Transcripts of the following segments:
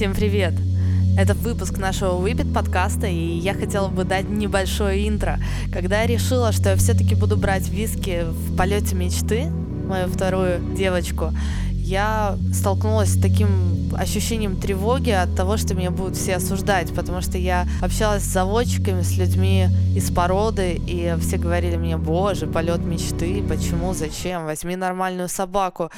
Всем привет! Это выпуск нашего Выпит подкаста, и я хотела бы дать небольшое интро. Когда я решила, что я все-таки буду брать виски в полете мечты, мою вторую девочку, я столкнулась с таким ощущением тревоги от того, что меня будут все осуждать, потому что я общалась с заводчиками, с людьми из породы, и все говорили мне, боже, полет мечты, почему, зачем, возьми нормальную собаку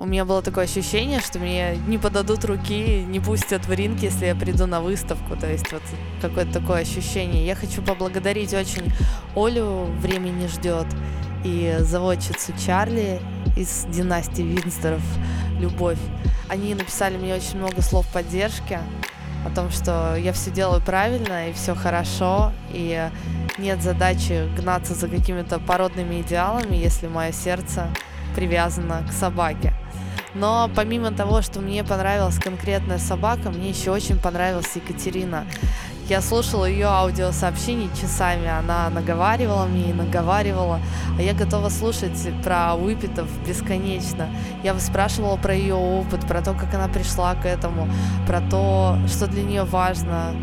у меня было такое ощущение, что мне не подадут руки, не пустят в ринг, если я приду на выставку. То есть вот какое-то такое ощущение. Я хочу поблагодарить очень Олю «Время не ждет» и заводчицу Чарли из династии Винстеров «Любовь». Они написали мне очень много слов поддержки о том, что я все делаю правильно и все хорошо, и нет задачи гнаться за какими-то породными идеалами, если мое сердце привязано к собаке. Но помимо того, что мне понравилась конкретная собака, мне еще очень понравилась Екатерина. Я слушала ее аудиосообщений часами, она наговаривала мне и наговаривала, а я готова слушать про выпитов бесконечно. Я спрашивала про ее опыт, про то, как она пришла к этому, про то, что для нее важно.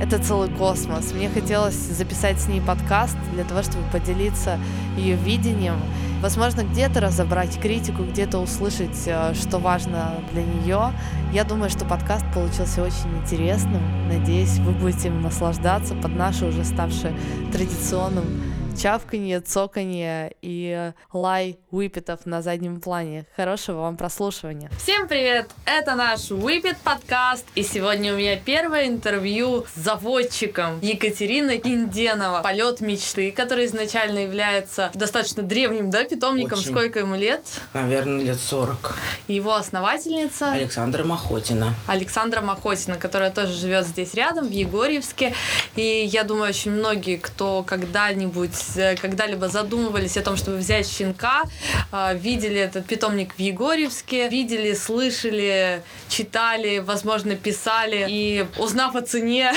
Это целый космос. Мне хотелось записать с ней подкаст для того, чтобы поделиться ее видением Возможно, где-то разобрать критику, где-то услышать, э, что важно для нее. Я думаю, что подкаст получился очень интересным. Надеюсь, вы будете им наслаждаться под наше уже ставшее традиционным чавканье, цоканье и лай выпитов на заднем плане. Хорошего вам прослушивания. Всем привет! Это наш выпит подкаст, и сегодня у меня первое интервью с заводчиком Екатерина Кинденова. Полет мечты, который изначально является достаточно древним, да, питомником. Очень. Сколько ему лет? Наверное, лет 40. Его основательница? Александра Махотина. Александра Махотина, которая тоже живет здесь рядом, в Егорьевске. И я думаю, очень многие, кто когда-нибудь когда-либо задумывались о том, чтобы взять щенка, э, видели этот питомник в Егорьевске, видели, слышали, читали, возможно, писали и, узнав о цене,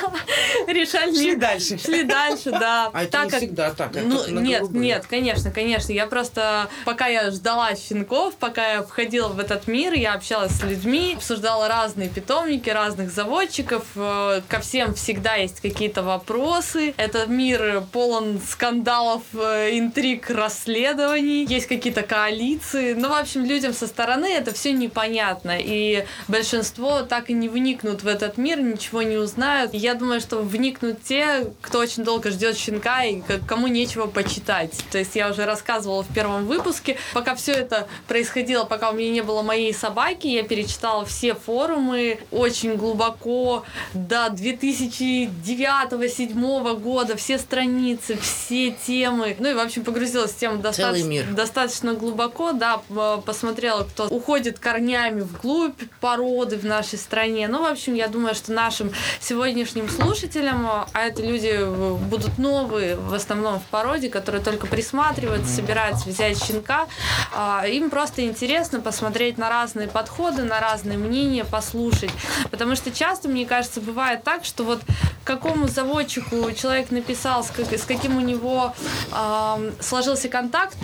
решали... Шли дальше. Шли дальше, да. А это не всегда так. Ну, нет, нет, конечно, конечно. Я просто, пока я ждала щенков, пока я входила в этот мир, я общалась с людьми, обсуждала разные питомники, разных заводчиков. Э, ко всем всегда есть какие-то вопросы. Этот мир полон скандалов, э, интриг, расследований, есть какие-то коалиции. Ну, в общем, людям со стороны это все непонятно. И большинство так и не вникнут в этот мир, ничего не узнают. Я думаю, что вникнут те, кто очень долго ждет щенка и кому нечего почитать. То есть я уже рассказывала в первом выпуске, пока все это происходило, пока у меня не было моей собаки, я перечитала все форумы очень глубоко до 2009-2007 года, все страницы, все темы. Ну и, в общем, погрузилась в тему достаточно, достаточно глубоко, да, посмотрела, кто уходит корнями вглубь породы в нашей стране. Ну, в общем, я думаю, что нашим сегодняшним слушателям, а это люди э, будут новые, в основном в породе, которые только присматриваются, собираются взять щенка, а, им просто интересно посмотреть на разные подходы, на разные мнения, послушать. Потому что часто, мне кажется, бывает так, что вот какому заводчику человек написал, с каким у него э, сложился контакт,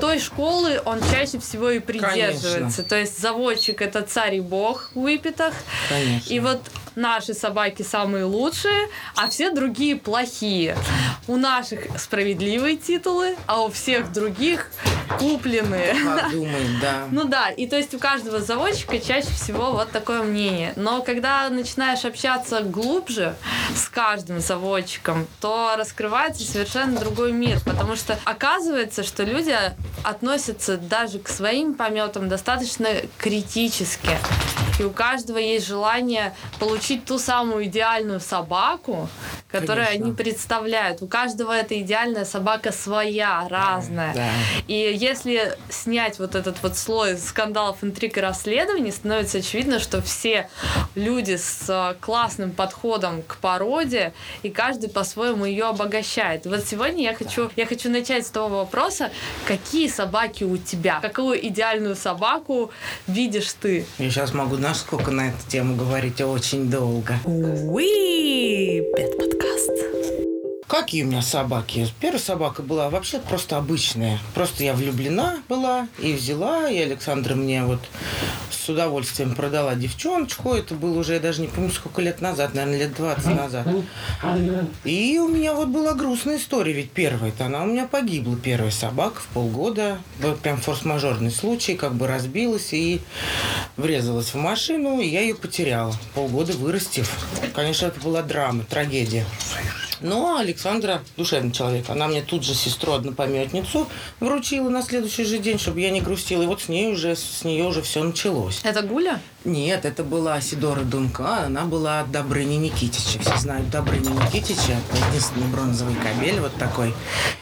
той школы он чаще всего и придерживается. Конечно. То есть заводчик это царь и бог в выпитах. Конечно. И вот наши собаки самые лучшие, а все другие плохие. У наших справедливые титулы, а у всех других купленные. Подумай, да. Ну да, и то есть у каждого заводчика чаще всего вот такое мнение. Но когда начинаешь общаться глубже с каждым заводчиком, то раскрывается совершенно другой мир, потому что оказывается, что люди относятся даже к своим пометам достаточно критически. И у каждого есть желание получить ту самую идеальную собаку, которую Конечно. они представляют. У каждого эта идеальная собака своя, разная. Да. И если снять вот этот вот слой скандалов, интриг и расследований, становится очевидно, что все люди с классным подходом к породе, и каждый по-своему ее обогащает. И вот сегодня я хочу, я хочу начать с того вопроса, какие собаки у тебя? Какую идеальную собаку видишь ты? Я сейчас могу знаешь, сколько на эту тему говорить? Очень долго. Уи, подкаст. Какие у меня собаки? Первая собака была вообще просто обычная. Просто я влюблена была и взяла, и Александра мне вот с удовольствием продала девчоночку. Это было уже, я даже не помню, сколько лет назад, наверное, лет 20 назад. И у меня вот была грустная история, ведь первая-то она у меня погибла, первая собака в полгода. Вот прям форс-мажорный случай, как бы разбилась и врезалась в машину, и я ее потеряла, полгода вырастив. Конечно, это была драма, трагедия. Но Александра душевный человек. Она мне тут же сестру однопометницу вручила на следующий же день, чтобы я не грустила. И вот с ней уже, с нее уже все началось. Это Гуля? Нет, это была Сидора Дунка, она была от Добрыни Никитича. Все знают Добрыни Никитича, это единственный бронзовый кабель вот такой.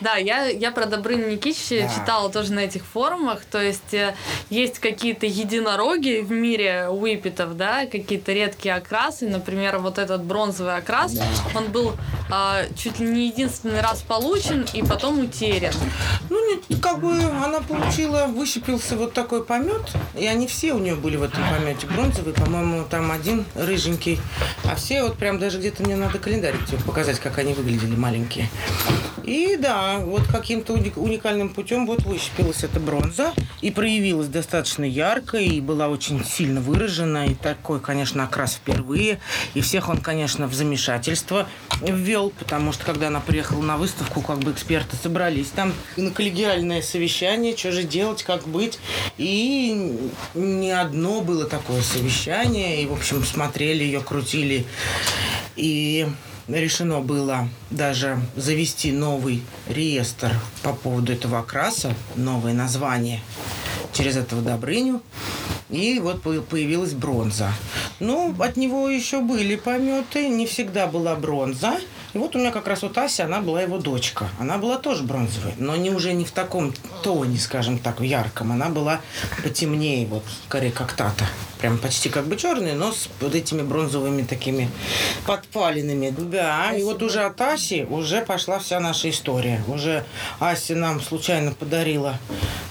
Да, я, я про Добрыни Никитича да. читала тоже на этих форумах, то есть э, есть какие-то единороги в мире уипетов, да, какие-то редкие окрасы, например, вот этот бронзовый окрас, да. он был э, чуть ли не единственный раз получен и потом утерян. Ну, не, как бы она получила, выщепился вот такой помет, и они все у нее были в этом помете бронзовый, по-моему, там один рыженький. А все вот прям даже где-то мне надо календарь показать, как они выглядели маленькие. И да, вот каким-то уникальным путем вот выщепилась эта бронза и проявилась достаточно ярко и была очень сильно выражена. И такой, конечно, окрас впервые. И всех он, конечно, в замешательство ввел, потому что когда она приехала на выставку, как бы эксперты собрались там на коллегиальное совещание, что же делать, как быть. И не одно было такое совещание. И, в общем, смотрели ее, крутили. И решено было даже завести новый реестр по поводу этого окраса, новое название через этого Добрыню. И вот появилась бронза. Ну, от него еще были пометы, не всегда была бронза. И вот у меня как раз вот Ася, она была его дочка. Она была тоже бронзовой, но не уже не в таком тоне, скажем так, ярком. Она была потемнее, вот, скорее как тата. Прям почти как бы черный, но с вот этими бронзовыми такими подпалинами. Да, Спасибо. и вот уже от Аси уже пошла вся наша история. Уже Ася нам случайно подарила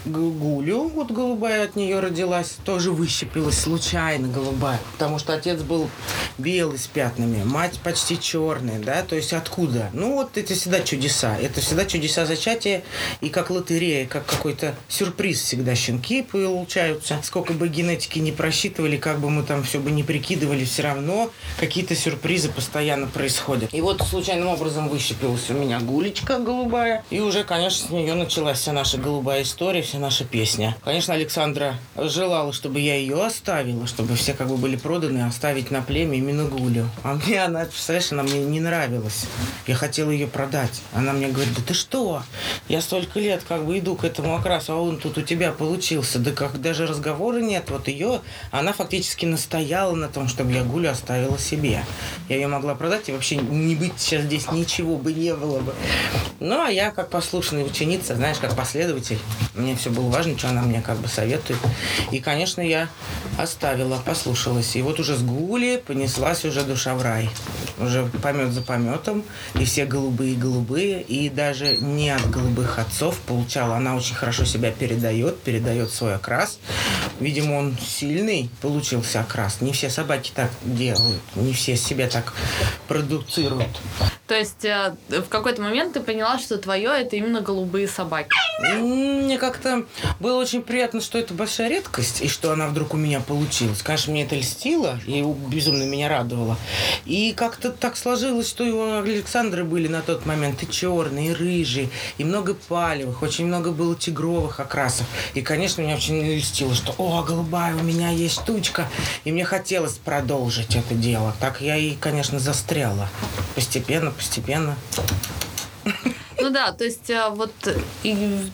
Гулю, вот голубая от нее родилась, тоже выщепилась случайно голубая, потому что отец был белый с пятнами, мать почти черная, да, то есть откуда? Ну вот это всегда чудеса, это всегда чудеса зачатия и как лотерея, как какой-то сюрприз всегда щенки получаются. Сколько бы генетики не просчитывали, как бы мы там все бы не прикидывали, все равно какие-то сюрпризы постоянно происходят. И вот случайным образом выщепилась у меня гулечка голубая, и уже, конечно, с нее началась вся наша голубая история, вся наша песня. Конечно, Александра желала, чтобы я ее оставила, чтобы все как бы были проданы, оставить на племя именно Гулю. А мне она, представляешь, она мне не нравилась. Я хотела ее продать. Она мне говорит, да ты что? Я столько лет как бы иду к этому окрасу, а он тут у тебя получился. Да как даже разговора нет. Вот ее, она фактически настояла на том, чтобы я Гулю оставила себе. Я ее могла продать и вообще не быть сейчас здесь ничего бы не было бы. Ну, а я как послушная ученица, знаешь, как последователь, мне все было важно, что она мне как бы советует. И, конечно, я оставила, послушалась. И вот уже с Гули понеслась уже душа в рай. Уже помет за пометом, и все голубые-голубые, и даже не от голубых отцов получала. Она очень хорошо себя передает, передает свой окрас. Видимо, он сильный получился окрас. Не все собаки так делают, не все себя так продуцируют. То есть э, в какой-то момент ты поняла, что твое это именно голубые собаки? Мне как-то было очень приятно, что это большая редкость, и что она вдруг у меня получилась. Конечно, мне это льстило и безумно меня радовало. И как-то так сложилось, что у Александры были на тот момент и черные, и рыжие, и много палевых, очень много было тигровых окрасов. И, конечно, меня очень льстило, что «О, голубая, у меня есть штучка!» И мне хотелось продолжить это дело. Так я и, конечно, застряла. Постепенно, постепенно. Ну да, то есть э, вот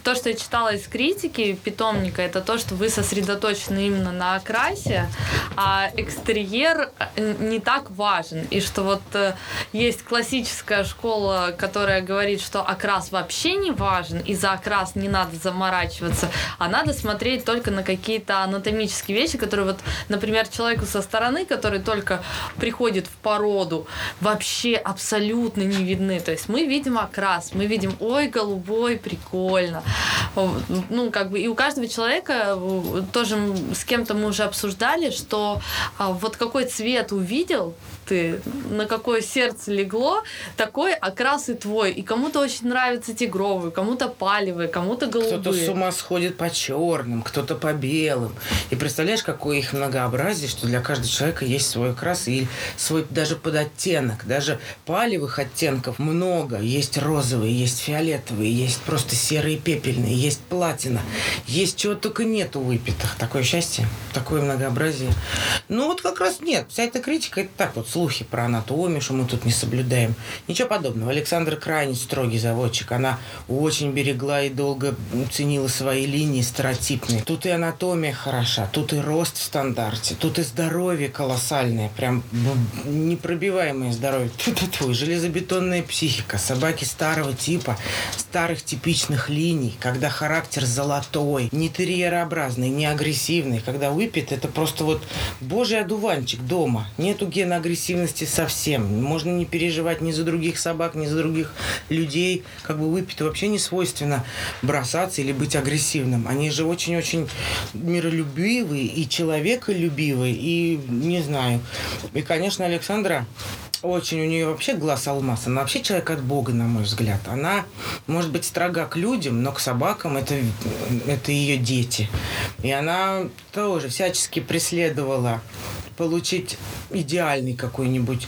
то, что я читала из критики питомника, это то, что вы сосредоточены именно на окрасе, а экстерьер э, не так важен. И что вот э, есть классическая школа, которая говорит, что окрас вообще не важен, и за окрас не надо заморачиваться, а надо смотреть только на какие-то анатомические вещи, которые вот, например, человеку со стороны, который только приходит в породу, вообще абсолютно не видны. То есть мы видим окрас. Мы видим, ой, голубой, прикольно. Ну, как бы, и у каждого человека, тоже с кем-то мы уже обсуждали, что а, вот какой цвет увидел, ты, на какое сердце легло, такой окрас и твой. И кому-то очень нравятся тигровые, кому-то палевые, кому-то голубые. Кто-то с ума сходит по черным, кто-то по белым. И представляешь, какое их многообразие, что для каждого человека есть свой окрас и свой даже подоттенок. Даже палевых оттенков много. Есть розовые, есть фиолетовые, есть просто серые пепельные, есть платина. Есть чего только нету выпитых. Такое счастье, такое многообразие. Ну вот как раз нет. Вся эта критика, это так вот, слухи про анатомию, что мы тут не соблюдаем. Ничего подобного. Александр крайне строгий заводчик. Она очень берегла и долго ценила свои линии стереотипные. Тут и анатомия хороша, тут и рост в стандарте, тут и здоровье колоссальное, прям непробиваемое здоровье. Тут железобетонная психика, собаки старого типа, старых типичных линий, когда характер золотой, не терьерообразный, не агрессивный, когда выпит, это просто вот божий одуванчик дома. Нету гена агрессивности агрессивности совсем. Можно не переживать ни за других собак, ни за других людей. Как бы выпито вообще не свойственно бросаться или быть агрессивным. Они же очень-очень миролюбивые и человеколюбивые, и не знаю. И, конечно, Александра очень у нее вообще глаз алмаз. Она вообще человек от Бога, на мой взгляд. Она может быть строга к людям, но к собакам это, это ее дети. И она тоже всячески преследовала получить идеальный какой-нибудь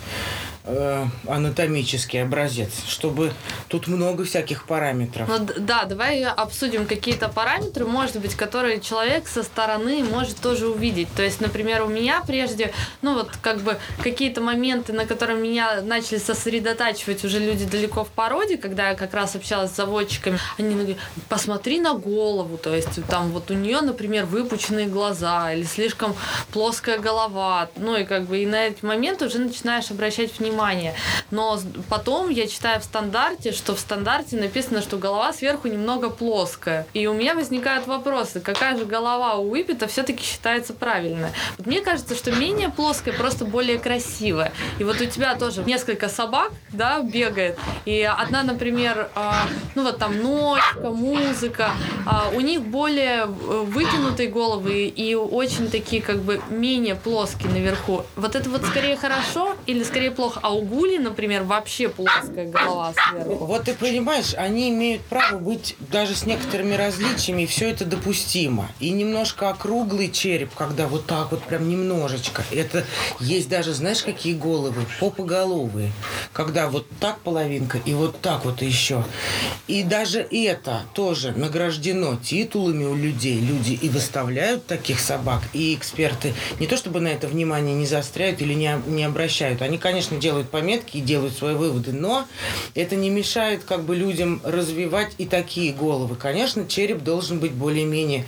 э, анатомический образец, чтобы тут много всяких параметров. Ну, да, давай обсудим какие-то параметры, может быть, которые человек со стороны может тоже увидеть. То есть, например, у меня прежде, ну вот как бы какие-то моменты, на которые меня начали сосредотачивать уже люди далеко в породе, когда я как раз общалась с заводчиками, они говорят, посмотри на голову, то есть там вот у нее, например, выпученные глаза или слишком плоская голова, ну и как бы и на эти моменты уже начинаешь обращать внимание внимание. Но потом я читаю в стандарте, что в стандарте написано, что голова сверху немного плоская. И у меня возникают вопросы, какая же голова у выпита все-таки считается правильной. Вот мне кажется, что менее плоская, просто более красивая. И вот у тебя тоже несколько собак, да, бегает. И одна, например, а, ну вот там ночка, музыка, а, у них более э, вытянутые головы и очень такие как бы менее плоские наверху. Вот это вот скорее хорошо или скорее плохо? А у гули, например, вообще плоская голова сверху. Вот ты понимаешь, они имеют право быть даже с некоторыми различиями, все это допустимо. И немножко округлый череп, когда вот так вот прям немножечко. Это есть даже, знаешь, какие головы? Попоголовые. Когда вот так половинка и вот так вот еще. И даже это тоже награждено титулами у людей. Люди и выставляют таких собак, и эксперты не то чтобы на это внимание не заостряют или не, не обращают. Они, конечно, делают делают пометки и делают свои выводы, но это не мешает как бы людям развивать и такие головы. Конечно, череп должен быть более-менее,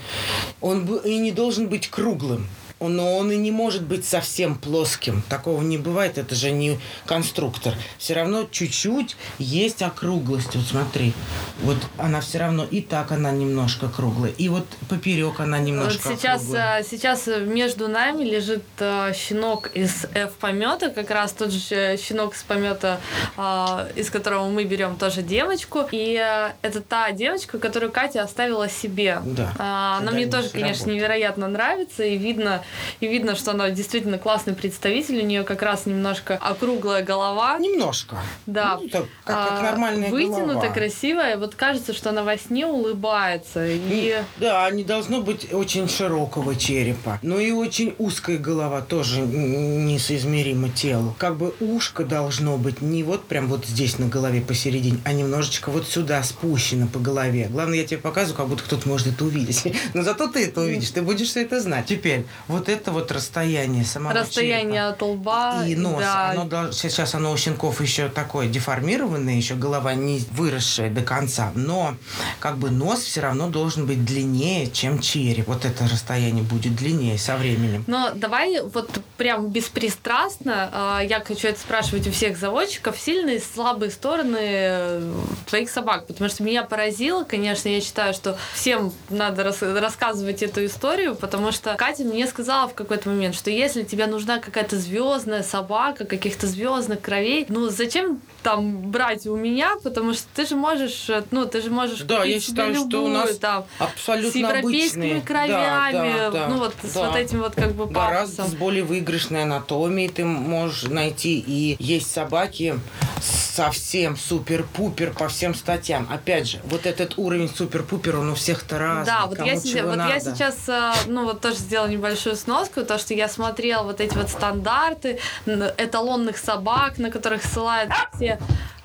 он и не должен быть круглым но он и не может быть совсем плоским. Такого не бывает, это же не конструктор. Все равно чуть-чуть есть округлость. Вот смотри, вот она все равно и так она немножко круглая, и вот поперек она немножко вот сейчас, округлая. Э, сейчас между нами лежит э, щенок из F-помета, как раз тот же щенок из помета, э, из которого мы берем тоже девочку. И это та девочка, которую Катя оставила себе. Да. Она мне тоже, конечно, работает. невероятно нравится, и видно, и видно, что она действительно классный представитель. У нее как раз немножко округлая голова. Немножко. Да. Ну, так, как, как а, нормальная Вытянутая, голова. красивая. Вот кажется, что она во сне улыбается. И... Да, не должно быть очень широкого черепа. Но и очень узкая голова тоже несоизмеримо телу. Как бы ушко должно быть не вот прям вот здесь на голове посередине, а немножечко вот сюда спущено по голове. Главное, я тебе показываю, как будто кто-то может это увидеть. Но зато ты это увидишь, ты будешь все это знать. Теперь, вот это вот расстояние самого Расстояние черепа от лба. И нос. Да. Оно, сейчас оно у щенков еще такое деформированное, еще голова не выросшая до конца. Но как бы нос все равно должен быть длиннее, чем череп. Вот это расстояние будет длиннее со временем. Но давай вот прям беспристрастно, а, я хочу это спрашивать у всех заводчиков, сильные и слабые стороны э, твоих собак. Потому что меня поразило, конечно, я считаю, что всем надо рассказывать эту историю, потому что Катя мне сказала, сказала в какой-то момент, что если тебе нужна какая-то звездная собака, каких-то звездных кровей, ну зачем там брать у меня, потому что ты же можешь, э, ну ты же можешь да, я считаю, любую, что у нас там абсолютно с европейскими обычные. кровями, да, да, ну вот да. с вот этим вот как бы пафосом. Гораздо с более выигрышной анатомией ты можешь найти. И есть собаки совсем супер-пупер по всем статьям. Опять же, вот этот уровень супер-пупер, он у всех-то разный. Да, вот, я, себе, вот надо. я сейчас, э, ну вот тоже сделала небольшую сноску, то, что я смотрела вот эти вот стандарты эталонных собак, на которых ссылают все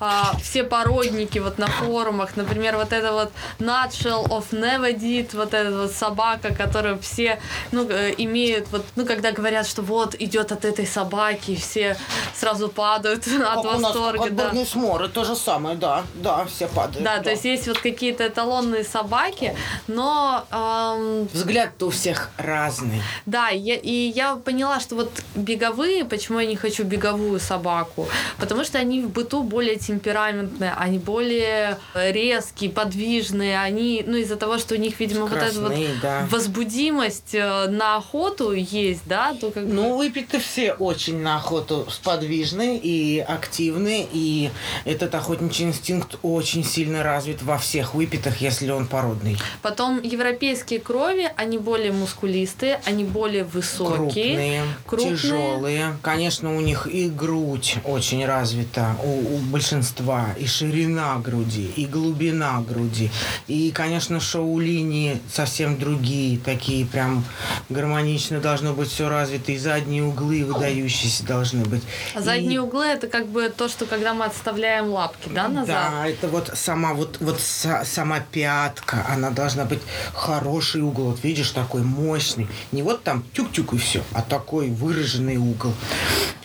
а, все породники вот на форумах, например, вот это вот Nutshell of Never Did, вот эта вот собака, которую все, ну, э, имеют, вот, ну, когда говорят, что вот идет от этой собаки, все сразу падают от как восторга. У нас, да. сморы, то же самое, да, да, все падают. Да, да. то есть есть вот какие-то эталонные собаки, но... Эм, Взгляд-то у всех разный. Да, я, и я поняла, что вот беговые, почему я не хочу беговую собаку, потому что они в быту более темпераментные, они более резкие, подвижные, они, ну, из-за того, что у них, видимо, Скоростные, вот эта вот да. возбудимость э, на охоту есть, да, то как Ну, выпить-то все очень на охоту сподвижны и активны, и этот охотничий инстинкт очень сильно развит во всех выпитых, если он породный. Потом европейские крови, они более мускулистые, они более высокие. Крупные, крупные. тяжелые. Конечно, у них и грудь очень развита у, у большинства, и ширина груди, и глубина груди. И, конечно, шоу-линии совсем другие, такие прям гармонично должно быть все развито, и задние углы выдающиеся должны быть. А задние и... углы это как бы то, что когда мы отставляем лапки, да, назад? Да, это вот сама вот, вот са, сама пятка, она должна быть хороший угол. Вот видишь, такой мощный. Не вот там тюк-тюк и все, а такой выраженный угол.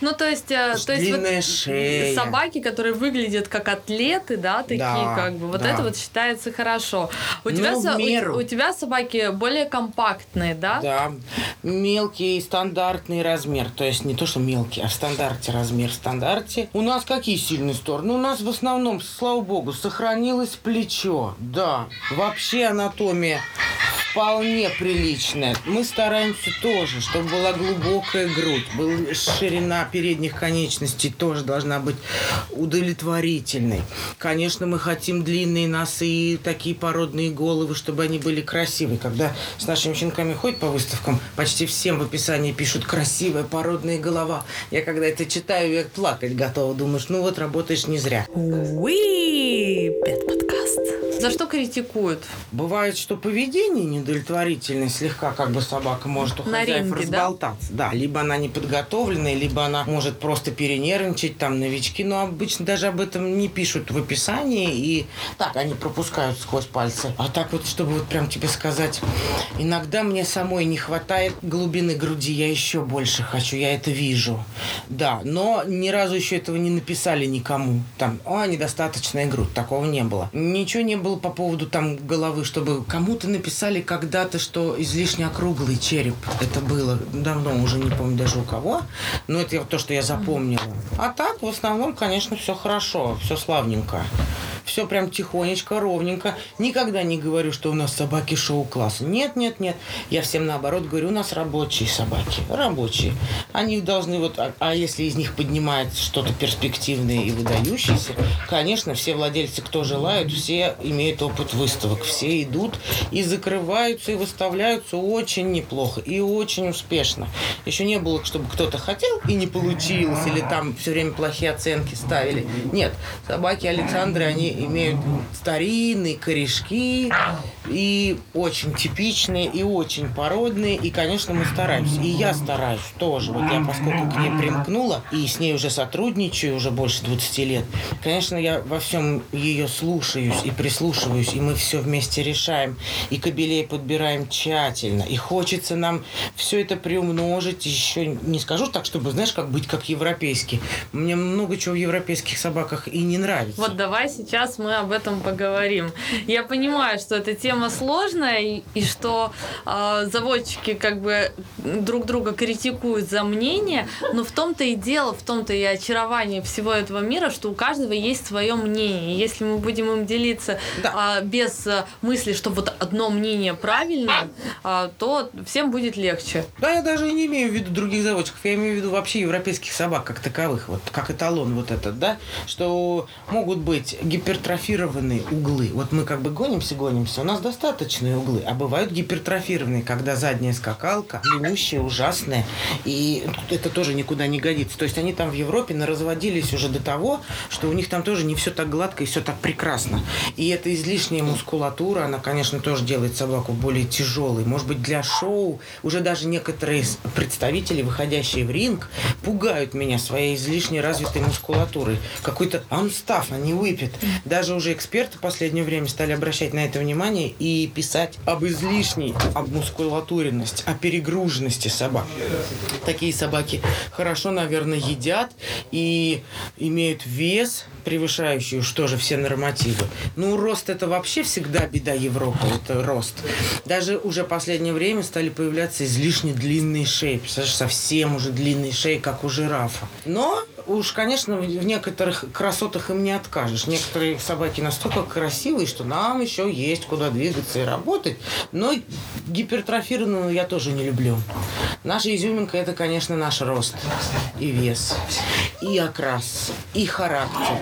Ну, то есть, э, то есть Длинная вот шея. собаки, которые выглядят как атлеты, да, такие Да, как бы, вот да. это вот считается хорошо. У Ну, тебя, в со- у- у, тебя собаки более компактные, да? Да, мелкий стандартный размер. То есть не то, что мелкий, а в стандарте размер в стандарте. У нас какие сильные стороны? У нас в основном, слава богу, сохранилось плечо. Да, вообще анатомия вполне приличная. Мы стараемся тоже, чтобы была глубокая грудь, была ширина передних конечностей тоже должна быть удовлетворительной. Конечно, мы хотим длинные носы и такие породные головы, чтобы они были красивые. Когда с нашими щенками ходят по выставкам, почти всем в описании пишут «красивая породная голова». Я когда это читаю, я плакать готова. Думаешь, ну вот работаешь не зря. Уи, Пет подкаст. За что критикуют? Бывает, что поведение неудовлетворительное, слегка как бы собака может у На хозяев ринге, да? разболтаться. Да? либо она неподготовленная, либо она может просто перенервничать, там новички, но обычно даже об этом не пишут в описании, и так они пропускают сквозь пальцы. А так вот, чтобы вот прям тебе сказать, иногда мне самой не хватает глубины груди, я еще больше хочу, я это вижу. Да, но ни разу еще этого не написали никому. Там, о, недостаточная грудь, такого не было. Ничего не было по поводу там головы, чтобы кому-то написали когда-то, что излишне округлый череп. Это было давно, уже не помню даже у кого. Но это то, что я запомнила. А так, в основном, конечно, все хорошо, все славненько. Все прям тихонечко, ровненько. Никогда не говорю, что у нас собаки шоу-класса. Нет, нет, нет. Я всем наоборот говорю, у нас рабочие собаки. Рабочие. Они должны вот... А, а если из них поднимается что-то перспективное и выдающееся, конечно, все владельцы, кто желают, все имеют опыт выставок. Все идут и закрываются, и выставляются очень неплохо и очень успешно. Еще не было, чтобы кто-то хотел и не получилось, или там все время плохие оценки ставили. Нет, собаки Александры, они имеют старинные корешки и очень типичные, и очень породные, и, конечно, мы стараемся. И я стараюсь тоже. Вот я, поскольку к ней примкнула, и с ней уже сотрудничаю уже больше 20 лет, конечно, я во всем ее слушаюсь и прислушиваюсь, и мы все вместе решаем, и кобелей подбираем тщательно, и хочется нам все это приумножить, еще не скажу так, чтобы, знаешь, как быть как европейский. Мне много чего в европейских собаках и не нравится. Вот давай сейчас мы об этом поговорим. Я понимаю, что эта тема сложная, и, и что э, заводчики как бы друг друга критикуют за мнение, но в том-то и дело, в том-то и очарование всего этого мира, что у каждого есть свое мнение. И если мы будем им делиться да. э, без мысли, что вот одно мнение правильно, э, то всем будет легче. Да, я даже и не имею в виду других заводчиков, я имею в виду вообще европейских собак как таковых, вот как эталон вот этот, да, что могут быть гипертрофированные углы. Вот мы как бы гонимся, гонимся, у нас достаточные углы, а бывают гипертрофированные, когда задняя скакалка длиннющая, ужасная, и это тоже никуда не годится. То есть они там в Европе наразводились уже до того, что у них там тоже не все так гладко и все так прекрасно. И эта излишняя мускулатура, она, конечно, тоже делает собаку более тяжелой. Может быть, для шоу уже даже некоторые представители, выходящие в ринг, пугают меня своей излишне развитой мускулатурой. Какой-то анстав они выпят. Даже уже эксперты в последнее время стали обращать на это внимание и писать об излишней об мускулатуренности, о перегруженности собак. Такие собаки хорошо, наверное, едят и имеют вес, превышающий уж тоже все нормативы. Ну, рост это вообще всегда беда Европы, это рост. Даже уже в последнее время стали появляться излишне длинные шеи. Представляешь, совсем уже длинные шеи, как у жирафа. Но уж, конечно, в некоторых красотах им не откажешь. Некоторые собаки настолько красивые, что нам еще есть куда двигаться и работать. Но гипертрофированную я тоже не люблю. Наша изюминка – это, конечно, наш рост и вес, и окрас, и характер,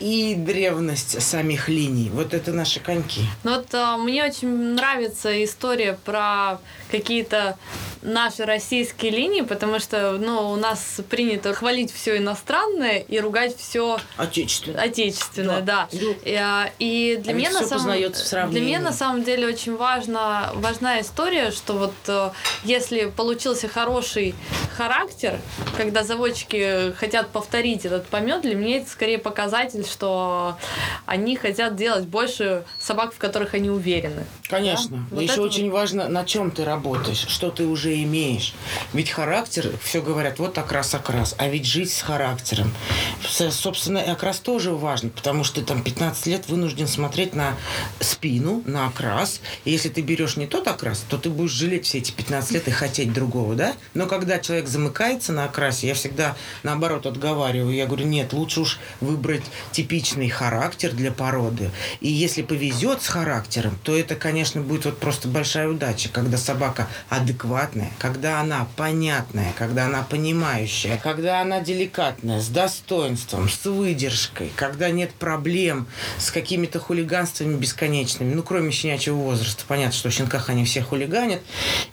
и древность самих линий. Вот это наши коньки. Ну вот а, мне очень нравится история про какие-то наши российские линии, потому что ну, у нас принято хвалить все иностранное и ругать все отечественное. Отечественное, да. да. И, а, и для, а меня на самом, для меня на самом деле очень важна, важна история, что вот э, если получился хороший характер, когда заводчики хотят повторить этот помет, для меня это скорее показатель, что они хотят делать больше собак, в которых они уверены. Конечно. Да? Вот Еще очень вот... важно, на чем ты работаешь, что ты уже имеешь. Ведь характер, все говорят, вот окрас, окрас. А ведь жить с характером. Собственно, и окрас тоже важен, потому что ты там 15 лет вынужден смотреть на спину, на окрас. И если ты берешь не тот окрас, то ты будешь жалеть все эти 15 лет и хотеть другого, да? Но когда человек замыкается на окрасе, я всегда наоборот отговариваю. Я говорю, нет, лучше уж выбрать типичный характер для породы. И если повезет с характером, то это, конечно, будет вот просто большая удача, когда собака адекватная, когда она понятная, когда она понимающая, когда она деликатная, с достоинством, с выдержкой, когда нет проблем с какими-то хулиганствами бесконечными, ну, кроме щенячьего возраста. Понятно, что в щенках они все хулиганят,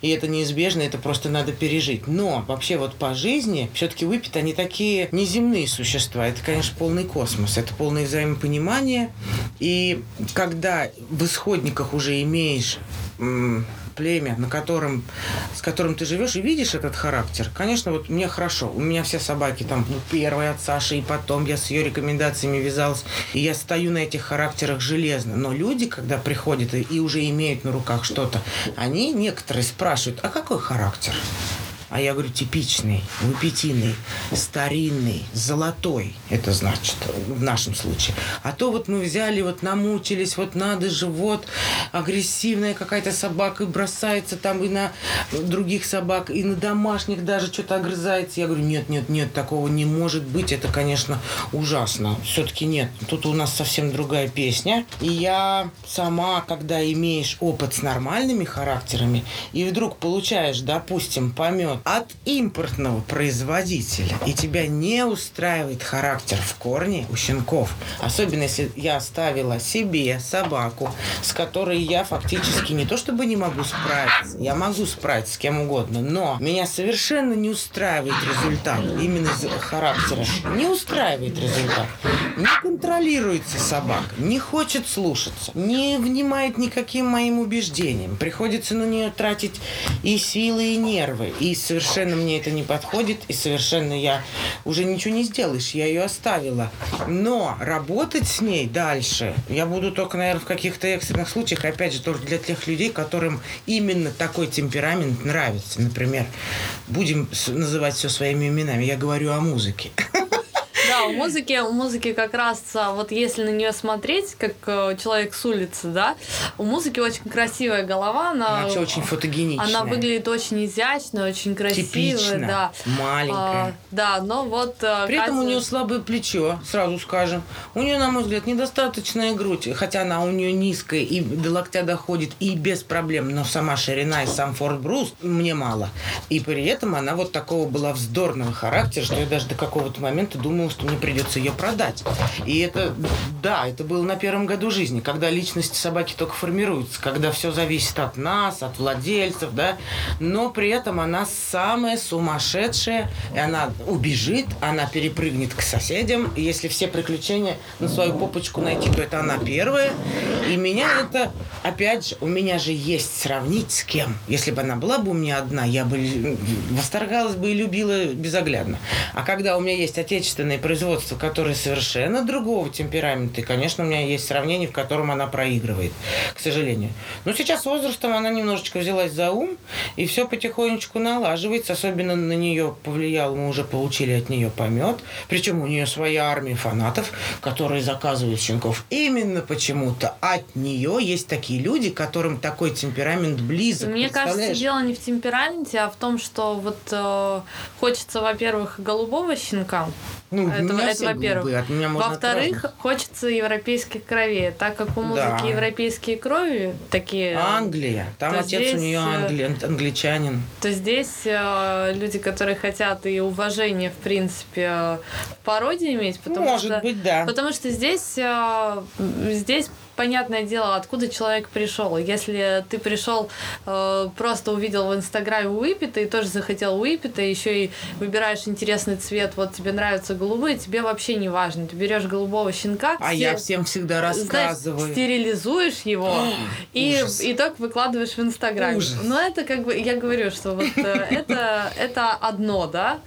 и это неизбежно, это просто надо пережить. Но вообще вот по жизни все-таки выпит они такие неземные существа. Это, конечно, полный космос, это полное взаимопонимание. И когда в исходниках уже имеешь племя, на котором, с которым ты живешь и видишь этот характер, конечно, вот мне хорошо. У меня все собаки там, ну, первая от Саши, и потом я с ее рекомендациями вязалась, и я стою на этих характерах железно. Но люди, когда приходят и, и уже имеют на руках что-то, они некоторые спрашивают, а какой характер? А я говорю, типичный, выпятийный, старинный, золотой. Это значит в нашем случае. А то вот мы взяли, вот намучились, вот надо же, вот агрессивная какая-то собака и бросается там и на других собак, и на домашних даже что-то огрызается. Я говорю, нет, нет, нет, такого не может быть. Это, конечно, ужасно. Все-таки нет. Тут у нас совсем другая песня. И я сама, когда имеешь опыт с нормальными характерами, и вдруг получаешь, допустим, помет от импортного производителя, и тебя не устраивает характер в корне у щенков, особенно если я оставила себе собаку, с которой я фактически не то чтобы не могу справиться, я могу справиться с кем угодно, но меня совершенно не устраивает результат именно из характера. Не устраивает результат. Не контролируется собака, не хочет слушаться, не внимает никаким моим убеждениям. Приходится на нее тратить и силы, и нервы, и совершенно мне это не подходит, и совершенно я уже ничего не сделаешь, я ее оставила. Но работать с ней дальше я буду только, наверное, в каких-то экстренных случаях, опять же, только для тех людей, которым именно такой темперамент нравится. Например, будем называть все своими именами. Я говорю о музыке. Да, у музыки, у музыки как раз, а, вот если на нее смотреть, как э, человек с улицы, да, у музыки очень красивая голова, она, она очень фотогеничная. Она выглядит очень изящно, очень красиво, Типично, да. Маленькая. А, да, но вот... Э, При Катя... этом у нее слабое плечо, сразу скажем. У нее, на мой взгляд, недостаточная грудь, хотя она у нее низкая и до локтя доходит и без проблем, но сама ширина и сам Форд Брус мне мало. И при этом она вот такого была вздорного характера, что я даже до какого-то момента думала, что мне придется ее продать. И это, да, это было на первом году жизни, когда личность собаки только формируется, когда все зависит от нас, от владельцев, да, но при этом она самая сумасшедшая, и она убежит, она перепрыгнет к соседям, и если все приключения на свою попочку найти, то это она первая. И меня это, опять же, у меня же есть сравнить с кем. Если бы она была бы у меня одна, я бы восторгалась бы и любила безоглядно. А когда у меня есть отечественное производство, которое совершенно другого темперамента, и, конечно, у меня есть сравнение, в котором она проигрывает, к сожалению. Но сейчас возрастом она немножечко взялась за ум, и все потихонечку налаживается. Особенно на нее повлиял, мы уже получили от нее помет. Причем у нее своя армия фанатов, которые заказывают щенков именно почему-то от нее. Есть такие люди, которым такой темперамент близок. Мне кажется, дело не в темпераменте, а в том, что вот э, хочется, во-первых, голубого щенка. Ну, это, это во-первых. Во-вторых, хочется европейских кровей. Так как у музыки да. европейские крови такие. Англия. Там отец здесь, у нее э, англи... англичанин. То здесь э, люди, которые хотят и уважение, в принципе, э, в породе иметь, потому Может что. быть, да. Потому что здесь, э, здесь понятное дело, откуда человек пришел. Если ты пришел, э, просто увидел в Инстаграме Уипета и тоже захотел Уипета, еще и выбираешь интересный цвет, вот тебе нравятся голубые, тебе вообще не важно. Ты берешь голубого щенка. А я всем всегда рассказываю. Знаешь, стерилизуешь его и итог выкладываешь в Инстаграме. Но это как бы, я говорю, что вот э, это, это одно, да,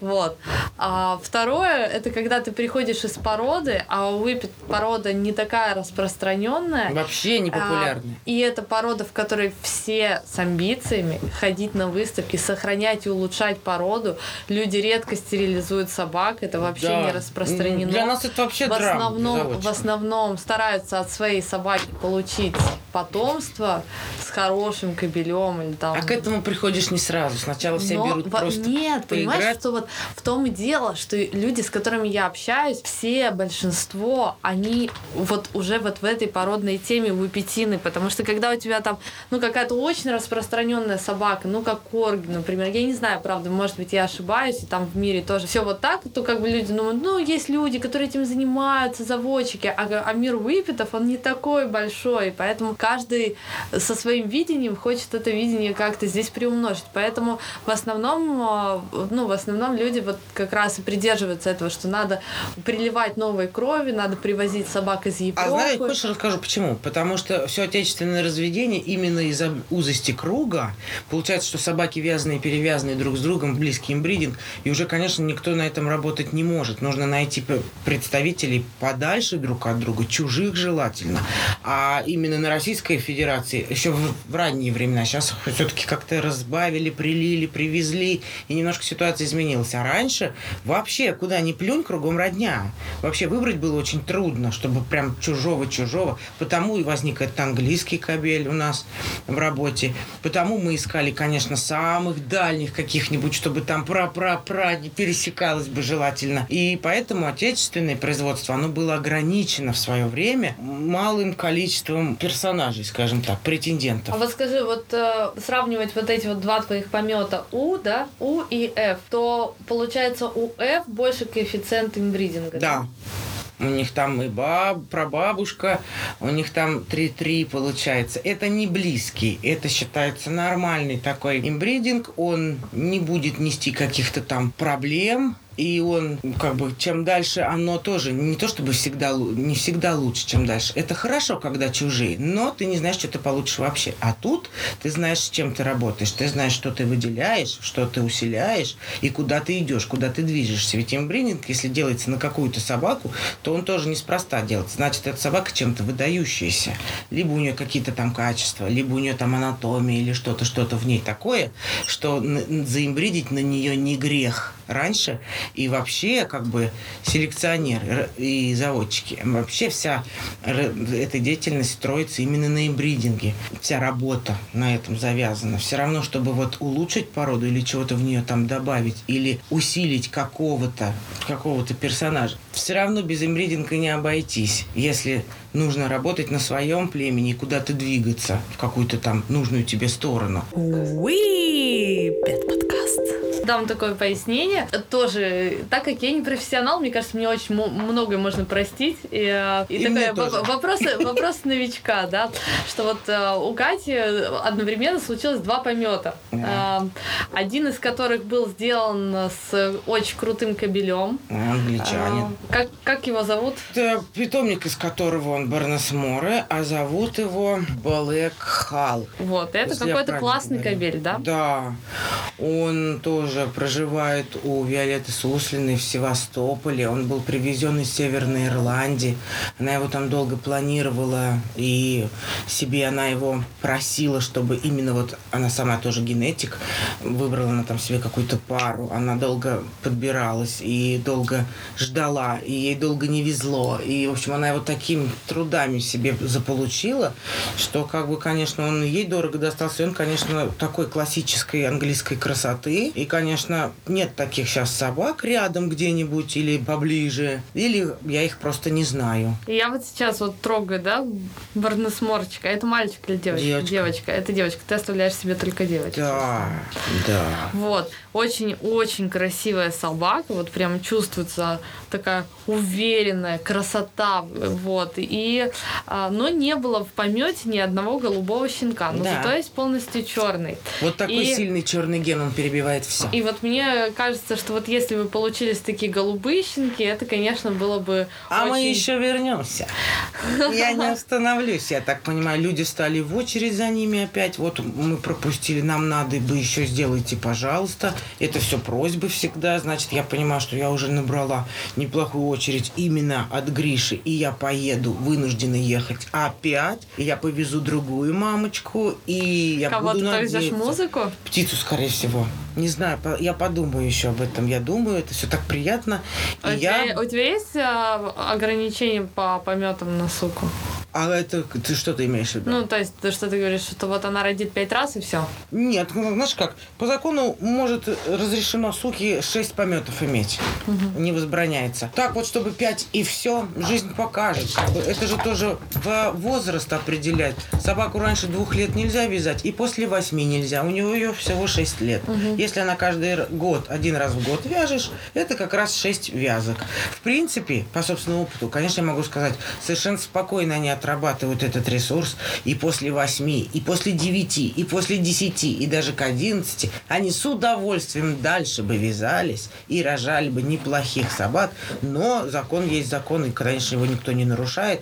вот. А второе, это когда ты приходишь из породы, а Уипет порода не такая распространенная, распространенная. Вообще не популярная. А, и это порода, в которой все с амбициями ходить на выставки, сохранять и улучшать породу. Люди редко стерилизуют собак, это вообще да. не распространено. Для нас это вообще в основном, в основном стараются от своей собаки получить потомство с хорошим кобелем или там. А к этому приходишь не сразу. Сначала все Но, берут просто. Нет, поиграть. понимаешь, что вот в том и дело, что люди, с которыми я общаюсь, все большинство, они вот уже вот в этой этой породной теме выпетины, потому что когда у тебя там, ну, какая-то очень распространенная собака, ну, как корги, например, я не знаю, правда, может быть, я ошибаюсь, и там в мире тоже все вот так, то как бы люди думают, ну, есть люди, которые этим занимаются, заводчики, а, а мир выпитов, он не такой большой, поэтому каждый со своим видением хочет это видение как-то здесь приумножить, поэтому в основном, а, ну, в основном люди вот как раз и придерживаются этого, что надо приливать новой крови, надо привозить собак из Европы. А знаешь, хочешь расскажу почему. Потому что все отечественное разведение именно из-за узости круга. Получается, что собаки вязаные, перевязанные друг с другом, близкий имбридинг. И уже, конечно, никто на этом работать не может. Нужно найти представителей подальше друг от друга, чужих желательно. А именно на Российской Федерации еще в, в ранние времена, сейчас все-таки как-то разбавили, прилили, привезли, и немножко ситуация изменилась. А раньше вообще куда ни плюнь, кругом родня. Вообще выбрать было очень трудно, чтобы прям чужого-чужого чужого. Потому и возник этот английский кабель у нас в работе. Потому мы искали, конечно, самых дальних каких-нибудь, чтобы там пра-пра-пра не пересекалось бы желательно. И поэтому отечественное производство, оно было ограничено в свое время малым количеством персонажей, скажем так, претендентов. А вот скажи, вот э, сравнивать вот эти вот два твоих помета У, да, У и F, то получается у F больше коэффициент инбридинга. Да. да? У них там и баб, прабабушка, у них там 3-3 получается. Это не близкий, это считается нормальный такой имбридинг, он не будет нести каких-то там проблем, и он, как бы, чем дальше оно тоже, не то чтобы всегда, не всегда лучше, чем дальше. Это хорошо, когда чужие, но ты не знаешь, что ты получишь вообще. А тут ты знаешь, с чем ты работаешь, ты знаешь, что ты выделяешь, что ты усиляешь и куда ты идешь, куда ты движешься. Ведь имбрининг, если делается на какую-то собаку, то он тоже неспроста делается. Значит, эта собака чем-то выдающаяся. Либо у нее какие-то там качества, либо у нее там анатомия или что-то, что-то в ней такое, что заимбридить на нее не грех раньше. И вообще, как бы, селекционеры и заводчики, вообще вся эта деятельность строится именно на имбридинге. Вся работа на этом завязана. Все равно, чтобы вот улучшить породу или чего-то в нее там добавить, или усилить какого-то какого-то персонажа, все равно без имбридинга не обойтись. Если нужно работать на своем племени и куда-то двигаться в какую-то там нужную тебе сторону. Уи, подкаст. Дам такое пояснение. Тоже, так как я не профессионал, мне кажется, мне очень многое можно простить. И, э, и, и такой вопрос, вопрос новичка, да, что вот э, у Кати одновременно случилось два помета. Yeah. Э, один из которых был сделан с очень крутым кобелем. Англичанин. Как, как его зовут? Это питомник, из которого он Барнес Море, а зовут его Блэк Хал. Вот, это какой-то классный говорю. кобель, да? Да. Он тоже проживает у Виолетты Суслиной в Севастополе. Он был привезен из Северной Ирландии. Она его там долго планировала, и себе она его просила, чтобы именно вот она сама тоже генетик, выбрала она там себе какую-то пару. Она долго подбиралась и долго ждала, и ей долго не везло. И, в общем, она его таким трудами себе заполучила, что, как бы, конечно, он ей дорого достался. И он, конечно, такой классической английской красоты. И, конечно, нет таких сейчас собак рядом где-нибудь или поближе. Или я их просто не знаю. Я вот сейчас вот трогаю, да, барнесморчика. Это мальчик или девочка? Девочка. девочка. Это девочка. Ты оставляешь себе только девочку. Да, да. Вот. Очень-очень красивая собака. Вот прям чувствуется такая уверенная красота. Вот. И, а, но не было в помете ни одного голубого щенка. Но да. зато есть полностью черный. Вот такой и, сильный черный ген, он перебивает все. И вот мне кажется, что вот если бы получились такие голубые щенки, это, конечно, было бы А очень... мы еще вернемся. Я не остановлюсь, я так понимаю. Люди стали в очередь за ними опять. Вот мы пропустили, нам надо бы еще сделайте, пожалуйста. Это все просьбы всегда. Значит, я понимаю, что я уже набрала неплохую очередь именно от Гриши. И я поеду, вынуждена ехать опять. И я повезу другую мамочку. И я Кого буду ты надеяться. музыку? Птицу, скорее всего. Не знаю, я подумаю еще об этом. Я думаю, это все так приятно. И у, я... тебя, у тебя есть а, ограничения по пометам на суку? А это ты что ты имеешь в виду? Ну, то есть, ты что ты говоришь, что вот она родит пять раз и все? Нет, ну, знаешь как, по закону может разрешено суки шесть пометов иметь. Угу. Не возбраняется. Так вот, чтобы пять и все, жизнь покажет. Это же тоже в возраст определять. Собаку раньше двух лет нельзя вязать, и после восьми нельзя. У него ее всего шесть лет. Угу. Если она каждый год, один раз в год вяжешь, это как раз шесть вязок. В принципе, по собственному опыту, конечно, я могу сказать, совершенно спокойно они отрабатывают этот ресурс и после восьми, и после девяти, и после десяти, и даже к одиннадцати они с удовольствием дальше бы вязались и рожали бы неплохих собак, но закон есть закон, и, конечно, его никто не нарушает.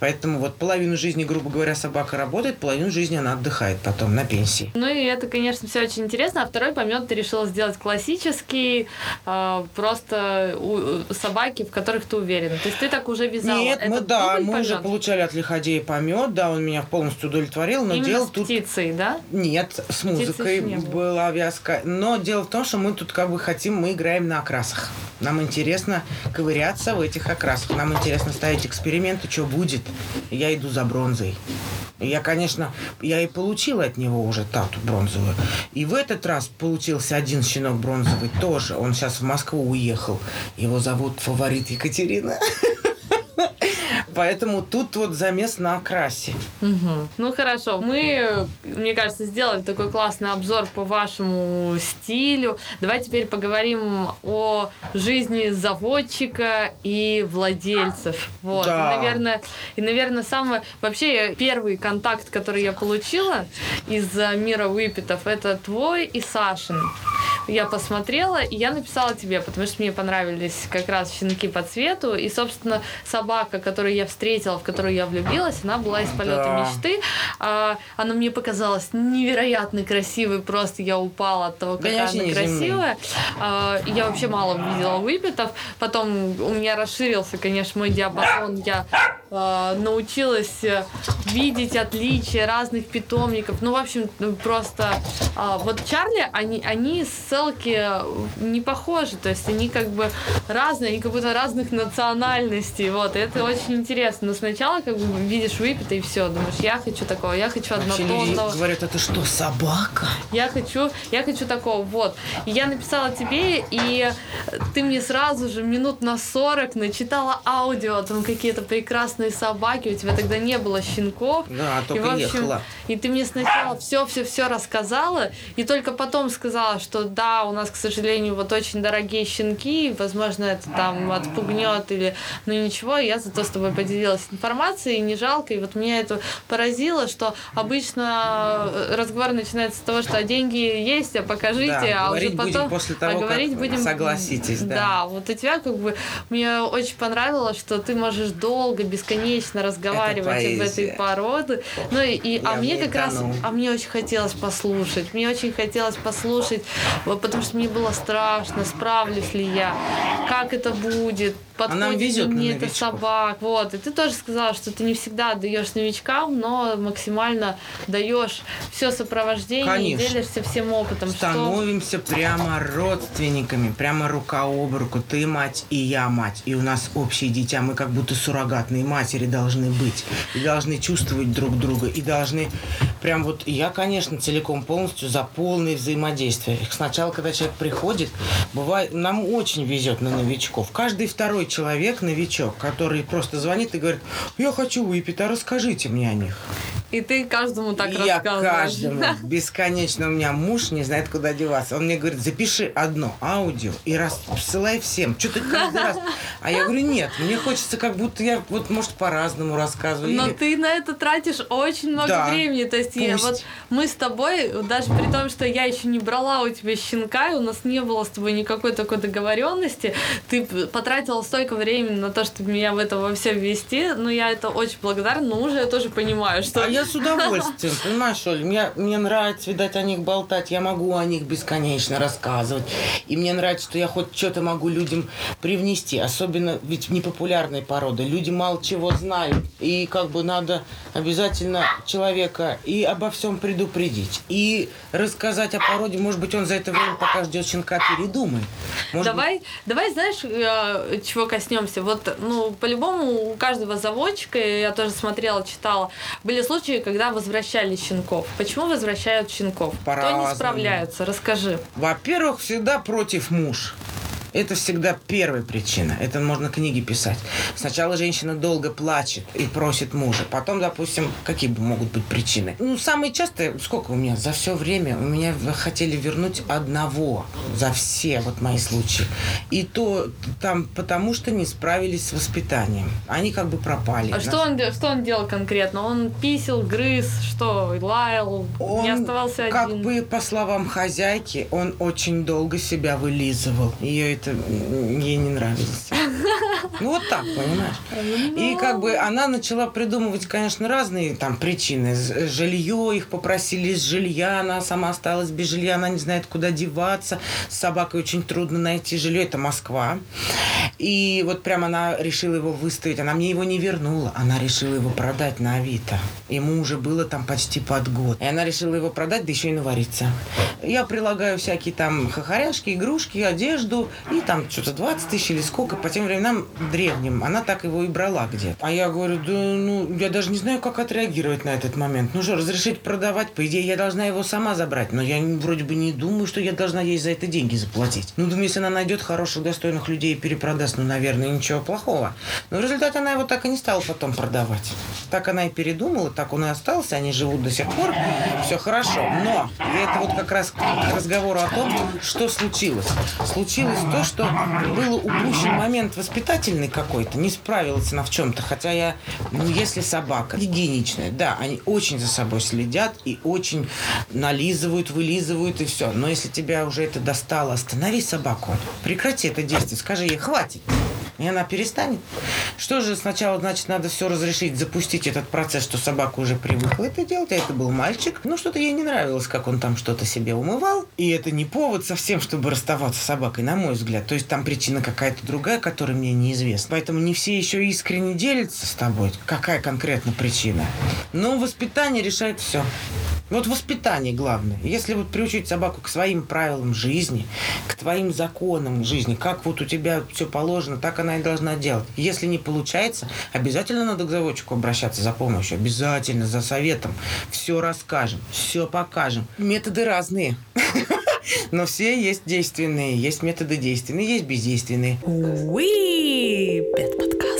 Поэтому вот половину жизни, грубо говоря, собака работает, половину жизни она отдыхает потом на пенсии. Ну и это, конечно, все очень интересно. А второй помет ты решила сделать классический, э, просто у собаки, в которых ты уверен. То есть ты так уже вязала. Нет, это мы да, мы помет? уже получали от Лиходея помет, да, он меня полностью удовлетворил, но Именно дело с тут... птицей, да? Нет, с музыкой была вязка. Но дело в том, что мы тут как бы хотим, мы играем на окрасах. Нам интересно ковыряться в этих окрасах. Нам интересно ставить эксперименты, что будет. Я иду за бронзой. Я, конечно, я и получила от него уже тату бронзовую. И в этот раз получился один щенок бронзовый тоже. Он сейчас в Москву уехал. Его зовут фаворит Екатерина. Поэтому тут вот замес на окрасе. Угу. Ну хорошо, мы, мне кажется, сделали такой классный обзор по вашему стилю. Давай теперь поговорим о жизни заводчика и владельцев. Вот. Да. И, наверное, и, наверное, самое... Вообще, первый контакт, который я получила из мира выпитов, это твой и Сашин я посмотрела, и я написала тебе, потому что мне понравились как раз щенки по цвету, и, собственно, собака, которую я встретила, в которую я влюбилась, она была из полета да. мечты. А, она мне показалась невероятно красивой, просто я упала от того, какая она красивая. А, я вообще мало видела выпитов. Потом у меня расширился, конечно, мой диапазон. Я научилась э, видеть отличия разных питомников. Ну, в общем, ну, просто э, вот Чарли, они, они с Селки не похожи, то есть они как бы разные, они как будто разных национальностей, вот, и это очень интересно. Но сначала как бы видишь выпито и все, думаешь, я хочу такого, я хочу однотонного. говорят, это что, собака? Я хочу, я хочу такого, вот. И я написала тебе, и ты мне сразу же минут на 40 начитала аудио, там какие-то прекрасные собаки, у тебя тогда не было щенков. Да, только и, в общем, ехала. И ты мне сначала все-все-все рассказала, и только потом сказала, что да, у нас, к сожалению, вот очень дорогие щенки, возможно, это там отпугнет или, ну ничего, я зато с тобой поделилась информацией, не жалко, и вот меня это поразило, что обычно разговор начинается с того, что деньги есть, а покажите, да, а уже потом... после того, а говорить будем... согласитесь, да. Да, вот у тебя как бы, мне очень понравилось, что ты можешь долго, бесконечно разговаривать об этой породе, ну и, и а мне как раз, а мне очень хотелось послушать, мне очень хотелось послушать, потому что мне было страшно, справлюсь ли я, как это будет, подходит а нам везет мне это собак. Вот. И ты тоже сказала, что ты не всегда даешь новичкам, но максимально даешь все сопровождение Конечно. и делишься всем опытом. Становимся что... прямо родственниками, прямо рука об руку. Ты мать и я мать. И у нас общие дитя. Мы как будто суррогатные матери должны быть. И должны чувствовать друг друга. И должны прям вот... Я, конечно, целиком полностью за полное взаимодействие. Сначала, когда человек приходит, бывает... Нам очень везет на новичков. Каждый второй человек, новичок, который просто звонит и говорит, я хочу выпить, а расскажите мне о них. И ты каждому так я рассказываешь. Я каждому. Бесконечно. У меня муж не знает, куда деваться. Он мне говорит, запиши одно аудио и рассылай всем. Что ты каждый раз? А я говорю, нет, мне хочется, как будто я вот, может, по-разному рассказываю. Но Или... ты на это тратишь очень много да, времени. То есть я, вот мы с тобой, даже при том, что я еще не брала у тебя щенка, и у нас не было с тобой никакой такой договоренности, ты потратила столько времени на то, чтобы меня в это во все ввести, но я это очень благодарна, но уже я тоже понимаю, что... А я с удовольствием, понимаешь, Оль, мне, мне нравится, видать, о них болтать, я могу о них бесконечно рассказывать, и мне нравится, что я хоть что-то могу людям привнести, особенно ведь непопулярные породы, люди мало чего знают, и как бы надо обязательно человека и обо всем предупредить, и рассказать о породе, может быть, он за это время, пока ждет щенка, передумает. Может давай, быть... давай, знаешь, чего чего коснемся. Вот, ну, по-любому у каждого заводчика, я тоже смотрела, читала, были случаи, когда возвращали щенков. Почему возвращают щенков? Кто не справляются? Расскажи. Во-первых, всегда против муж. Это всегда первая причина. Это можно книги писать. Сначала женщина долго плачет и просит мужа. Потом, допустим, какие бы могут быть причины? Ну, самые частые, сколько у меня за все время, у меня хотели вернуть одного за все вот мои случаи. И то там потому, что не справились с воспитанием. Они как бы пропали. А что он, что он делал конкретно? Он писел, грыз, что, лаял, он, не оставался один? Как бы, по словам хозяйки, он очень долго себя вылизывал. Ее это ей не нравилось. Ну вот так, понимаешь? И как бы она начала придумывать, конечно, разные там причины. Жилье, их попросили из жилья, она сама осталась без жилья, она не знает, куда деваться. С собакой очень трудно найти жилье, это Москва. И вот прям она решила его выставить, она мне его не вернула, она решила его продать на Авито. Ему уже было там почти под год. И она решила его продать, да еще и навариться. Я прилагаю всякие там хохоряшки, игрушки, одежду, и там что-то 20 тысяч или сколько, по тем временам древним. Она так его и брала где-то. А я говорю, да ну, я даже не знаю, как отреагировать на этот момент. Ну что, разрешить продавать? По идее, я должна его сама забрать. Но я вроде бы не думаю, что я должна ей за это деньги заплатить. Ну, думаю, если она найдет хороших, достойных людей и перепродаст, ну, наверное, ничего плохого. Но в результате она его так и не стала потом продавать. Так она и передумала, так он и остался, они живут до сих пор, все хорошо. Но, это вот как раз к разговору о том, что случилось. Случилось то, что был упущен момент воспитательный какой-то, не справилась она в чем-то. Хотя я, ну, если собака гигиеничная, да, они очень за собой следят и очень нализывают, вылизывают и все. Но если тебя уже это достало, останови собаку, прекрати это действие, скажи ей, хватит. И она перестанет. Что же сначала, значит, надо все разрешить, запустить этот процесс, что собака уже привыкла это делать, а это был мальчик. Ну, что-то ей не нравилось, как он там что-то себе умывал. И это не повод совсем, чтобы расставаться с собакой, на мой взгляд. То есть там причина какая-то другая, которая мне неизвестна. Поэтому не все еще искренне делятся с тобой. Какая конкретно причина? Но воспитание решает все. Вот воспитание главное. Если вот приучить собаку к своим правилам жизни, к твоим законам жизни, как вот у тебя все положено, так она и должна делать. Если не получается, обязательно надо к заводчику обращаться за помощью, обязательно за советом. Все расскажем, все покажем. Методы разные. Но все есть действенные, есть методы действенные, есть бездейственные. Уи, подкаст.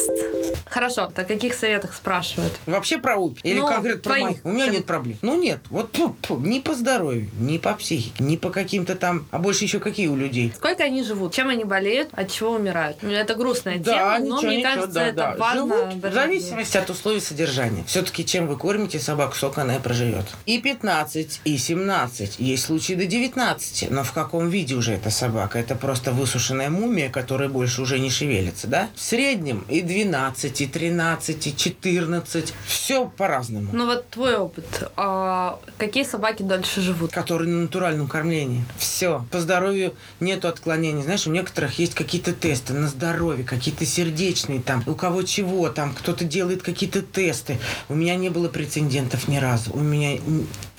Хорошо, о каких советах спрашивают? Вообще про УПИ? Или Ну, конкретно про моих? У меня нет проблем. Ну нет, вот фу, фу, ни по здоровью, ни по психике, ни по каким-то там... А больше еще какие у людей? Сколько они живут? Чем они болеют? От чего умирают? Ну, Это грустная тема, но ничего, мне ничего, кажется, да, это да. важно. Живут в зависимости от условий содержания. Все-таки чем вы кормите собаку, столько она и проживет. И 15, и 17, есть случаи до 19. Но в каком виде уже эта собака? Это просто высушенная мумия, которая больше уже не шевелится, да? В среднем и 12, и 13, и 14. Все по-разному. Ну вот твой опыт. А какие собаки дольше живут? которые на натуральном кормлении. Все. По здоровью нету отклонений. Знаешь, у некоторых есть какие-то тесты на здоровье, какие-то сердечные там, у кого чего там, кто-то делает какие-то тесты. У меня не было прецедентов ни разу. У меня...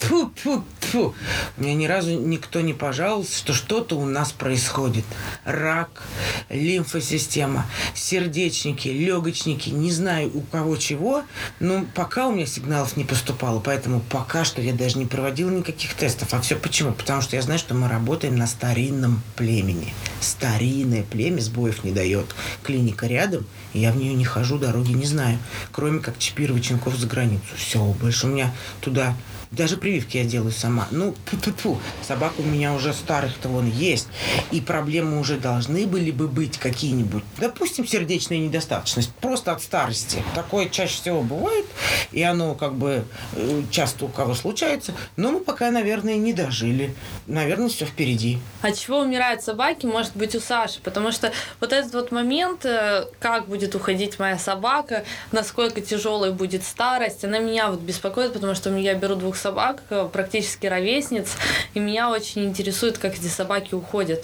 Фу, фу, фу. У меня ни разу никто не пожаловался, что что-то у нас происходит. Рак, лимфосистема, сердечники, легочники, не знаю у кого чего, но пока у меня сигналов не поступало, поэтому пока что я даже не проводила никаких тестов. А все почему? Потому что я знаю, что мы работаем на старинном племени. Старинное племя сбоев не дает. Клиника рядом, и я в нее не хожу, дороги не знаю. Кроме как чипировать щенков за границу. Все, больше у меня туда даже прививки я делаю сама. Ну, ту-ту-ту. Собак у меня уже старых-то вон есть. И проблемы уже должны были бы быть какие-нибудь. Допустим, сердечная недостаточность. Просто от старости. Такое чаще всего бывает. И оно как бы э, часто у кого случается. Но мы пока, наверное, не дожили. Наверное, все впереди. От чего умирают собаки, может быть, у Саши. Потому что вот этот вот момент, э, как будет уходить моя собака, насколько тяжелой будет старость, она меня вот беспокоит, потому что я беру двух собак, э, практически ровесниц, и меня очень интересует, как эти собаки уходят.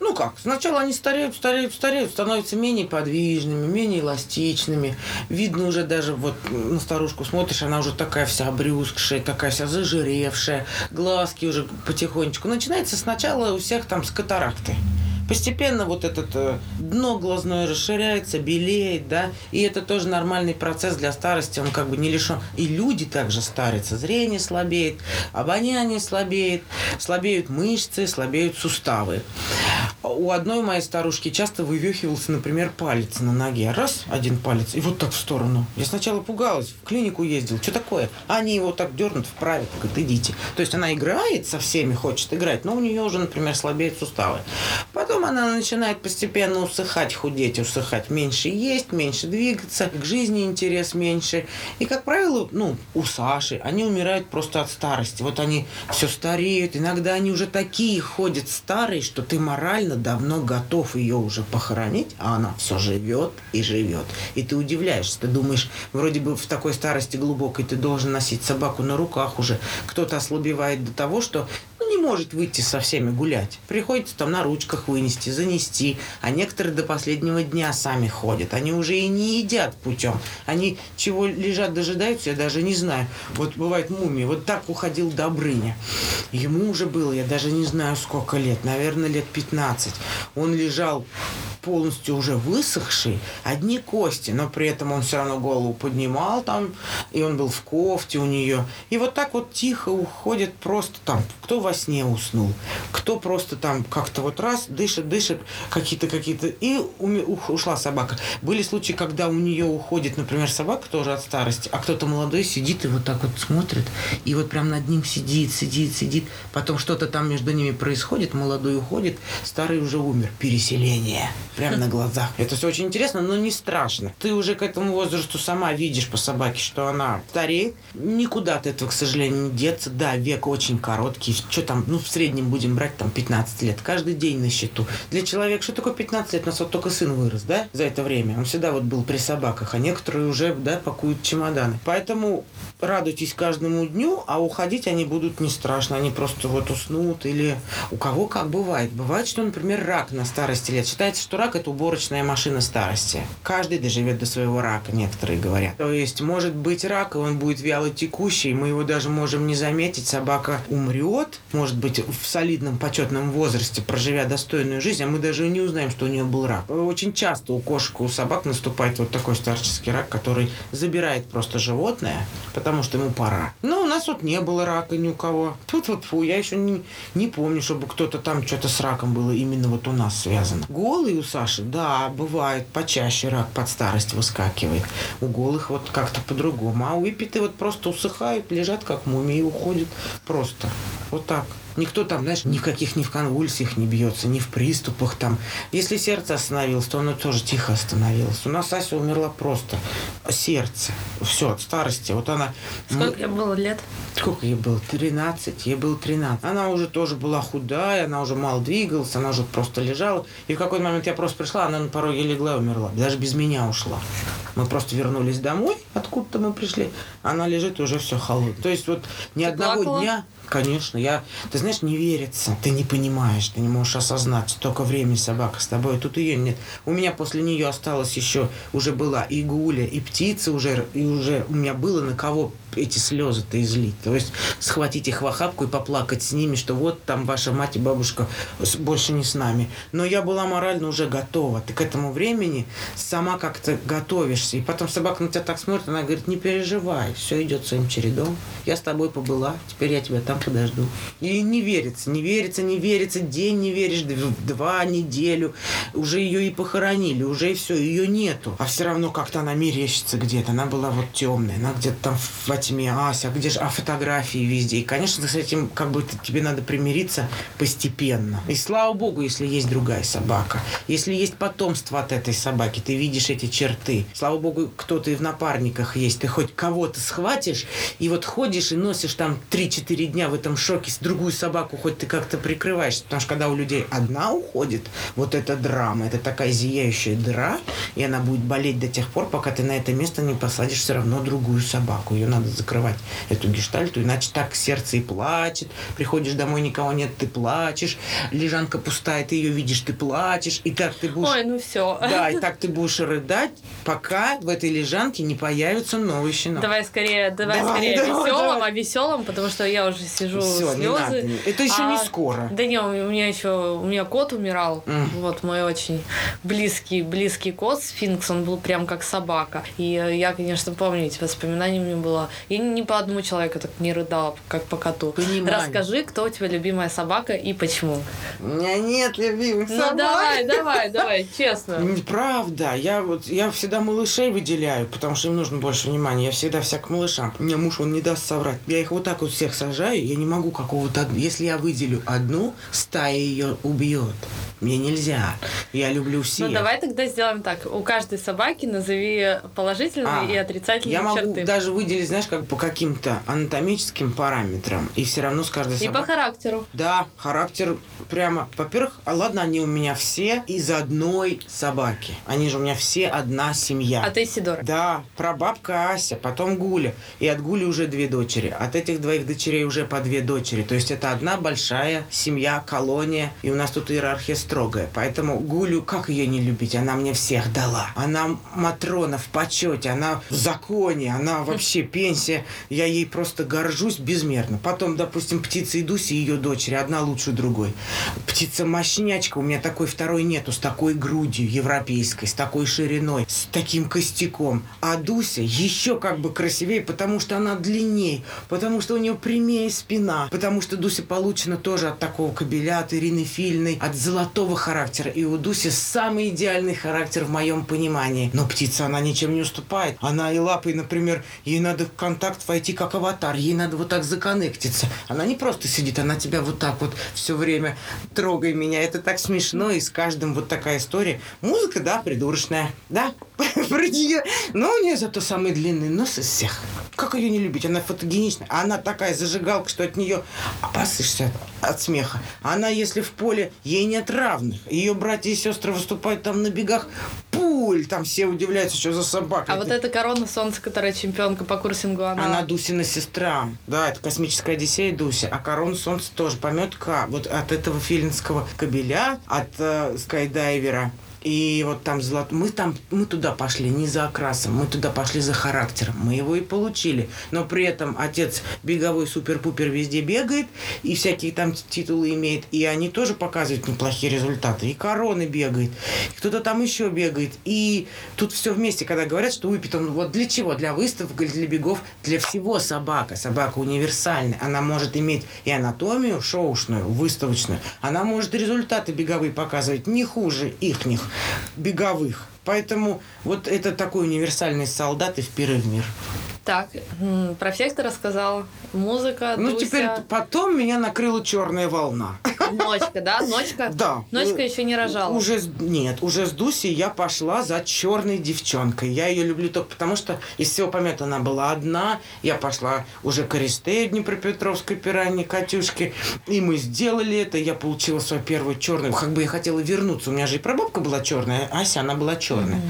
Ну как, сначала они стареют, стареют, стареют, становятся менее подвижными, менее эластичными. Видно уже даже вот на старушку смотришь, она уже такая вся обрюзгшая, такая вся зажиревшая, глазки уже потихонечку. Начинается сначала у всех там с катаракты. Постепенно вот это э, дно глазное расширяется, белеет, да, и это тоже нормальный процесс для старости, он как бы не лишен. И люди также старятся, зрение слабеет, обоняние слабеет, слабеют мышцы, слабеют суставы. У одной моей старушки часто вывехивался, например, палец на ноге. Раз, один палец, и вот так в сторону. Я сначала пугалась, в клинику ездил. Что такое? Они его так дернут, вправят, говорят, идите. То есть она играет со всеми, хочет играть, но у нее уже, например, слабеют суставы. Потом она начинает постепенно усыхать, худеть, усыхать. Меньше есть, меньше двигаться, к жизни интерес меньше. И, как правило, ну, у Саши, они умирают просто от старости. Вот они все стареют. Иногда они уже такие ходят старые, что ты морально давно готов ее уже похоронить, а она все живет и живет. И ты удивляешься, ты думаешь, вроде бы в такой старости глубокой ты должен носить собаку на руках уже. Кто-то ослабевает до того, что ну, не может выйти со всеми гулять. Приходится там на ручках вынести, занести. А некоторые до последнего дня сами ходят. Они уже и не едят путем. Они чего лежат, дожидаются, я даже не знаю. Вот бывает мумии. Вот так уходил Добрыня. Ему уже было, я даже не знаю сколько лет, наверное, лет 15. Он лежал полностью уже высохший, одни кости, но при этом он все равно голову поднимал там, и он был в кофте у нее. И вот так вот тихо уходит просто там, кто во сне уснул, кто просто там как-то вот раз дышит, дышит, какие-то какие-то, и ушла собака. Были случаи, когда у нее уходит, например, собака тоже от старости, а кто-то молодой сидит и вот так вот смотрит, и вот прям над ним сидит, сидит, сидит, потом что-то там между ними происходит, молодой уходит, старый уже умер. Переселение. Прямо на глазах. Это все очень интересно, но не страшно. Ты уже к этому возрасту сама видишь по собаке, что она стареет. Никуда от этого, к сожалению, не деться. Да, век очень короткий. Что там, ну, в среднем будем брать там 15 лет. Каждый день на счету. Для человека, что такое 15 лет? У нас вот только сын вырос, да, за это время. Он всегда вот был при собаках, а некоторые уже, да, пакуют чемоданы. Поэтому радуйтесь каждому дню, а уходить они будут не страшно. Они просто вот уснут или у кого как бывает. Бывает, что, например, рак на старости лет. Считается, что рак – это уборочная машина старости. Каждый доживет до своего рака, некоторые говорят. То есть, может быть рак, и он будет вяло текущий, мы его даже можем не заметить. Собака умрет, может быть, в солидном почетном возрасте, проживя достойную жизнь, а мы даже не узнаем, что у нее был рак. Очень часто у кошек, у собак наступает вот такой старческий рак, который забирает просто животное, потому что ему пора. Но у нас вот не было рака ни у кого. Тут вот фу, я еще не, не помню, чтобы кто-то там что-то с раком было именно вот у нас связано. Голый у Саши, да, бывает, почаще рак под старость выскакивает. У голых вот как-то по-другому. А у выпитые вот просто усыхают, лежат как мумии и уходят просто. Вот так. Никто там, знаешь, никаких ни в конвульсиях не бьется, ни в приступах там. Если сердце остановилось, то оно тоже тихо остановилось. У нас Ася умерла просто. Сердце. Все, от старости. Вот она... Сколько ей было лет? Сколько ей было? 13. Ей было 13. Она уже тоже была худая, она уже мало двигалась, она уже просто лежала. И в какой-то момент я просто пришла, она на пороге легла и умерла. Даже без меня ушла. Мы просто вернулись домой, откуда-то мы пришли. Она лежит уже все холодное. То есть вот ни Ты одного плакала? дня Конечно, я, ты знаешь, не верится, ты не понимаешь, ты не можешь осознать, столько времени собака с тобой, тут ее нет. У меня после нее осталось еще, уже была и гуля, и птица уже, и уже у меня было на кого эти слезы-то излить. То есть схватить их в охапку и поплакать с ними, что вот там ваша мать и бабушка больше не с нами. Но я была морально уже готова. Ты к этому времени сама как-то готовишься. И потом собака на тебя так смотрит, она говорит, не переживай, все идет своим чередом. Я с тобой побыла, теперь я тебя там подожду. И не верится, не верится, не верится, день не веришь, дв- два, неделю. Уже ее и похоронили, уже и все, ее нету. А все равно как-то она мерещится где-то. Она была вот темная, она где-то там во тьме. Ася, где же, а фотографии везде. И, конечно, с этим как бы тебе надо примириться постепенно. И слава богу, если есть другая собака. Если есть потомство от этой собаки, ты видишь эти черты. Слава богу, кто-то и в напарниках есть. Ты хоть кого-то схватишь, и вот ходишь и носишь там 3-4 дня в этом шоке с другую собаку, хоть ты как-то прикрываешься. Потому что когда у людей одна уходит, вот эта драма, это такая зияющая дыра, и она будет болеть до тех пор, пока ты на это место не посадишь все равно другую собаку. Ее надо закрывать, эту гештальту, иначе так сердце и плачет. Приходишь домой, никого нет, ты плачешь. Лежанка пустая, ты ее видишь, ты плачешь. И так ты будешь... Ой, ну все. Да, и так ты будешь рыдать, пока в этой лежанке не появится новый щенок. Давай скорее, давай, Давай, скорее давай, веселым, давай. а веселым, потому что я уже Всё, не слезы. надо. Это еще не скоро. Да не, у меня еще, у меня кот умирал. М. Вот мой очень близкий, близкий кот, сфинкс, он был прям как собака. И э, я, конечно, помню эти воспоминания у меня было. Я ни по одному человеку так не рыдала, как по коту. Понимаю. Расскажи, кто у тебя любимая собака и почему. У меня нет любимых Ну собак. давай, давай, давай, честно. Неправда. Я вот я всегда малышей выделяю, потому что им нужно больше внимания. Я всегда вся к малышам. У меня муж, он не даст соврать. Я их вот так вот всех сажаю, я не могу какого-то... Если я выделю одну, стая ее убьет. Мне нельзя. Я люблю всех. Ну давай тогда сделаем так. У каждой собаки назови положительные А, и отрицательные Я могу черты. даже выделить, знаешь, как по каким-то анатомическим параметрам. И все равно с каждой И по собакой... характеру. Да, характер прямо. Во-первых, а ладно, они у меня все из одной собаки. Они же у меня все одна семья. А ты Сидора. Да, прабабка Ася, потом Гуля. И от Гули уже две дочери. От этих двоих дочерей уже по две дочери. То есть это одна большая семья, колония. И у нас тут иерархия строгая. Поэтому Гулю, как ее не любить? Она мне всех дала. Она Матрона в почете, она в законе, она вообще пенсия. Я ей просто горжусь безмерно. Потом, допустим, птица и ее дочери. Одна лучше другой. Птица Мощнячка. У меня такой второй нету. С такой грудью европейской, с такой шириной, с таким костяком. А Дуся еще как бы красивее, потому что она длиннее, потому что у нее прямее спина, потому что Дуся получена тоже от такого кобеля, от Ирины Фильной, от золотого характера. И у Дуси самый идеальный характер в моем понимании. Но птица, она ничем не уступает. Она и лапой, например, ей надо в контакт войти как аватар, ей надо вот так законнектиться. Она не просто сидит, она тебя вот так вот все время трогай меня. Это так смешно, и с каждым вот такая история. Музыка, да, придурочная, да, про нее. Но у нее зато самый длинный нос из всех. Как ее не любить? Она фотогеничная. Она такая зажигалка, что от нее опасишься от смеха. Она, если в поле, ей нет равных. Ее братья и сестры выступают там на бегах. Пуль! Там все удивляются, что за собака. А вот эта корона солнца, которая чемпионка по курсингу, она... Она Дусина сестра. Да, это космическая Одиссея Дуся. А корона солнца тоже пометка вот от этого филинского кабеля, от э, скайдайвера. И вот там золото... Мы там, мы туда пошли не за окрасом, мы туда пошли за характером. Мы его и получили. Но при этом отец беговой супер-пупер везде бегает, и всякие там титулы имеет. И они тоже показывают неплохие результаты. И короны бегает, и кто-то там еще бегает. И тут все вместе, когда говорят, что выпит он вот для чего? Для выставок, для бегов, для всего собака. Собака универсальная. Она может иметь и анатомию шоушную, выставочную. Она может результаты беговые показывать не хуже ихних беговых. Поэтому вот это такой универсальный солдат и вперед в мир. Так, про всех ты рассказала. Музыка, Ну, Дуся. теперь потом меня накрыла черная волна. Ночка, да? Ночка? Да. Ночка еще не рожала. Уже нет, уже с Дусей я пошла за черной девчонкой. Я ее люблю только потому, что из всего помета она была одна. Я пошла уже к Аристею Днепропетровской пиранье Катюшке. И мы сделали это. Я получила свою первую черную. Как бы я хотела вернуться. У меня же и прабабка была черная, а Ася, она была черная.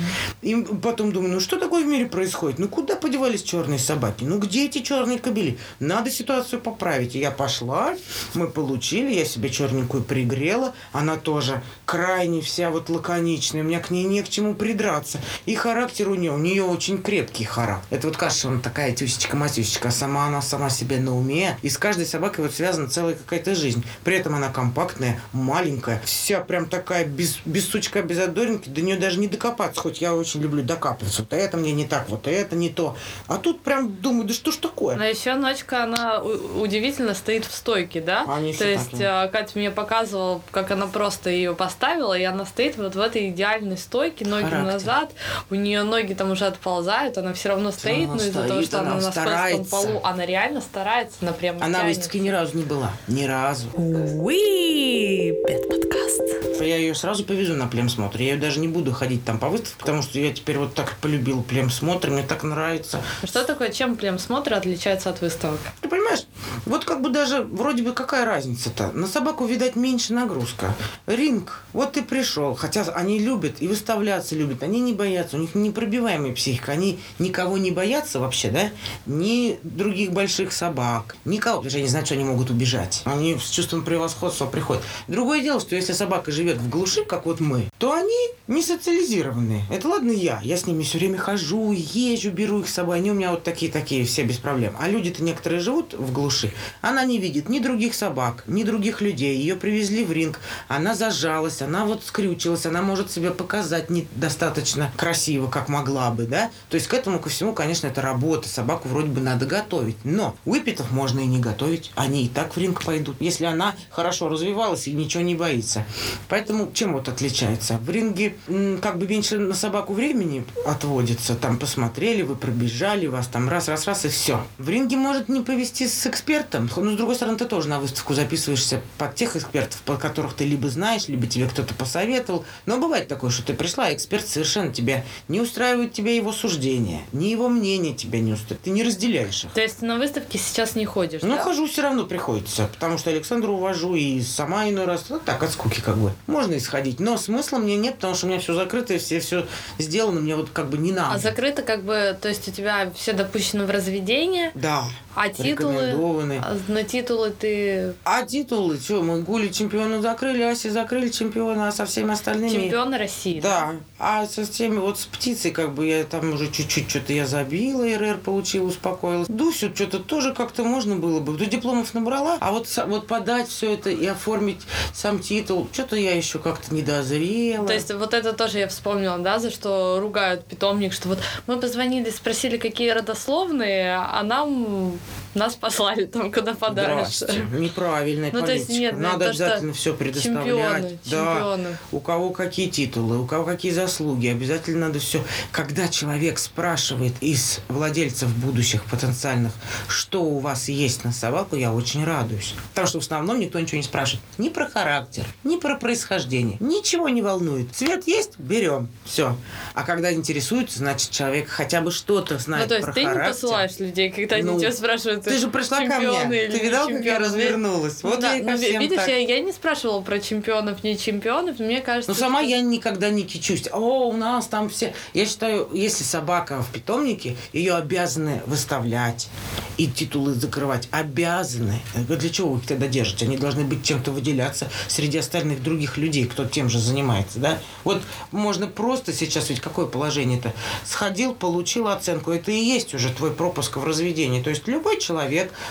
И потом думаю, ну что такое в мире происходит? Ну куда подевались черные собаки? Ну где эти черные кобели? Надо ситуацию поправить. И я пошла, мы получили, я себе черненькую пригрела. Она тоже крайне вся вот лаконичная. У меня к ней не к чему придраться. И характер у нее, у нее очень крепкий характер. Это вот кажется, она такая тюсечка-матюсечка, а сама она сама себе на уме. И с каждой собакой вот связана целая какая-то жизнь. При этом она компактная, маленькая, вся прям такая без, без сучка, без одоринки. До нее даже не докопаться, хоть я очень люблю докапываться. Вот это мне не так, вот это не то. А тут прям думаю, да что ж такое? Но еще ночка, она удивительно стоит в стойке, да? Они То есть а, Катя мне показывала, как она просто ее поставила, и она стоит вот в этой идеальной стойке, ноги Характер. назад, у нее ноги там уже отползают, она все равно стоит, но из-за того, что она, она на скользком полу, она реально старается, она прям Она в тянет. выставке ни разу не была. Ни разу. Уи, подкаст. Я ее сразу повезу на племсмотр. Я ее даже не буду ходить там по выставке, потому что я теперь вот так полюбил племсмотр, мне так нравится. Что такое, чем племсмотр отличается от выставок? Ты понимаешь, вот как бы даже вроде бы какая разница-то? На собаку, видать, меньше нагрузка. Ринг, вот ты пришел, хотя они любят и выставляться любят, они не боятся, у них непробиваемая психика, они никого не боятся вообще, да? Ни других больших собак, никого, потому что они знают, что они могут убежать. Они с чувством превосходства приходят. Другое дело, что если собака живет в глуши, как вот мы, то они не социализированные. Это ладно я, я с ними все время хожу, езжу, беру их с собой, они у меня вот такие-такие, все без проблем. А люди-то некоторые живут в глуши, она не видит ни других собак, ни других людей. Ее привезли в ринг, она зажалась, она вот скрючилась, она может себя показать недостаточно красиво, как могла бы, да? То есть к этому ко всему, конечно, это работа, собаку вроде бы надо готовить. Но выпитов можно и не готовить, они и так в ринг пойдут, если она хорошо развивалась и ничего не боится. Поэтому чем вот отличается? В ринге как бы меньше на собаку времени отводится, там посмотрели, вы пробежали, вас там раз-раз-раз и все. В ринге может не повести с экспертом, но с другой стороны ты тоже на выставку записываешься под тех экспертов, по которых ты либо знаешь, либо тебе кто-то посоветовал. Но бывает такое, что ты пришла, а эксперт совершенно тебя не устраивает тебя его суждение, ни его мнение тебя не устраивает, ты не разделяешь их. То есть на выставке сейчас не ходишь, Ну, да? хожу все равно приходится, потому что Александру увожу и сама иной раз. Ну, так, от скуки как бы. Можно исходить, но смысла мне нет, потому что у меня все закрыто, все все сделано, мне вот как бы не надо. А закрыто как бы, то есть у тебя все допущено в разведение, Да. а титулы... чемпионы. А на титулы ты А титулы, что, мы Гули чемпиона закрыли, Аси закрыли чемпиона, а со всеми остальными... чемпион России. Да, а со всеми, вот с птицей, как бы я там уже чуть-чуть что-то я забила, РР получила, успокоилась. Дусю что-то тоже как-то можно было бы. До дипломов набрала, а вот, вот подать все это и оформить сам титул, что-то я еще как-то не дозрела. То есть вот это тоже я вспомнила, да, за что ругают питомник, что вот мы позвонили, спросили, какие родословные, а нам нас послали там куда подальше. Здрасте. Неправильная Ну, то есть нет, ну, Надо то, обязательно все предоставлять. Чемпионы, Да. чемпионы. У кого какие титулы, у кого какие заслуги. Обязательно надо все. Когда человек спрашивает из владельцев будущих потенциальных, что у вас есть на собаку, я очень радуюсь. Потому что в основном никто ничего не спрашивает. Ни про характер, ни про происхождение. Ничего не волнует. Цвет есть? Берем. Все. А когда интересуется, значит, человек хотя бы что-то знает Ну, то есть про ты не характер. посылаешь людей, когда они Ну, тебя спрашивают, Ты же пришла ко мне. или Ты видал, как я развернулась? Вот да, я и ко ну, видишь, так. я, я не спрашивала про чемпионов, не чемпионов, но мне кажется, Ну, сама что- я никогда не кичусь. О, у нас там все... Я считаю, если собака в питомнике, ее обязаны выставлять и титулы закрывать. Обязаны. Я Для чего вы их тогда держите? Они должны быть чем-то выделяться среди остальных других людей, кто тем же занимается, да? Вот можно просто сейчас, ведь какое положение-то? Сходил, получил оценку. Это и есть уже твой пропуск в разведении. То есть любой человек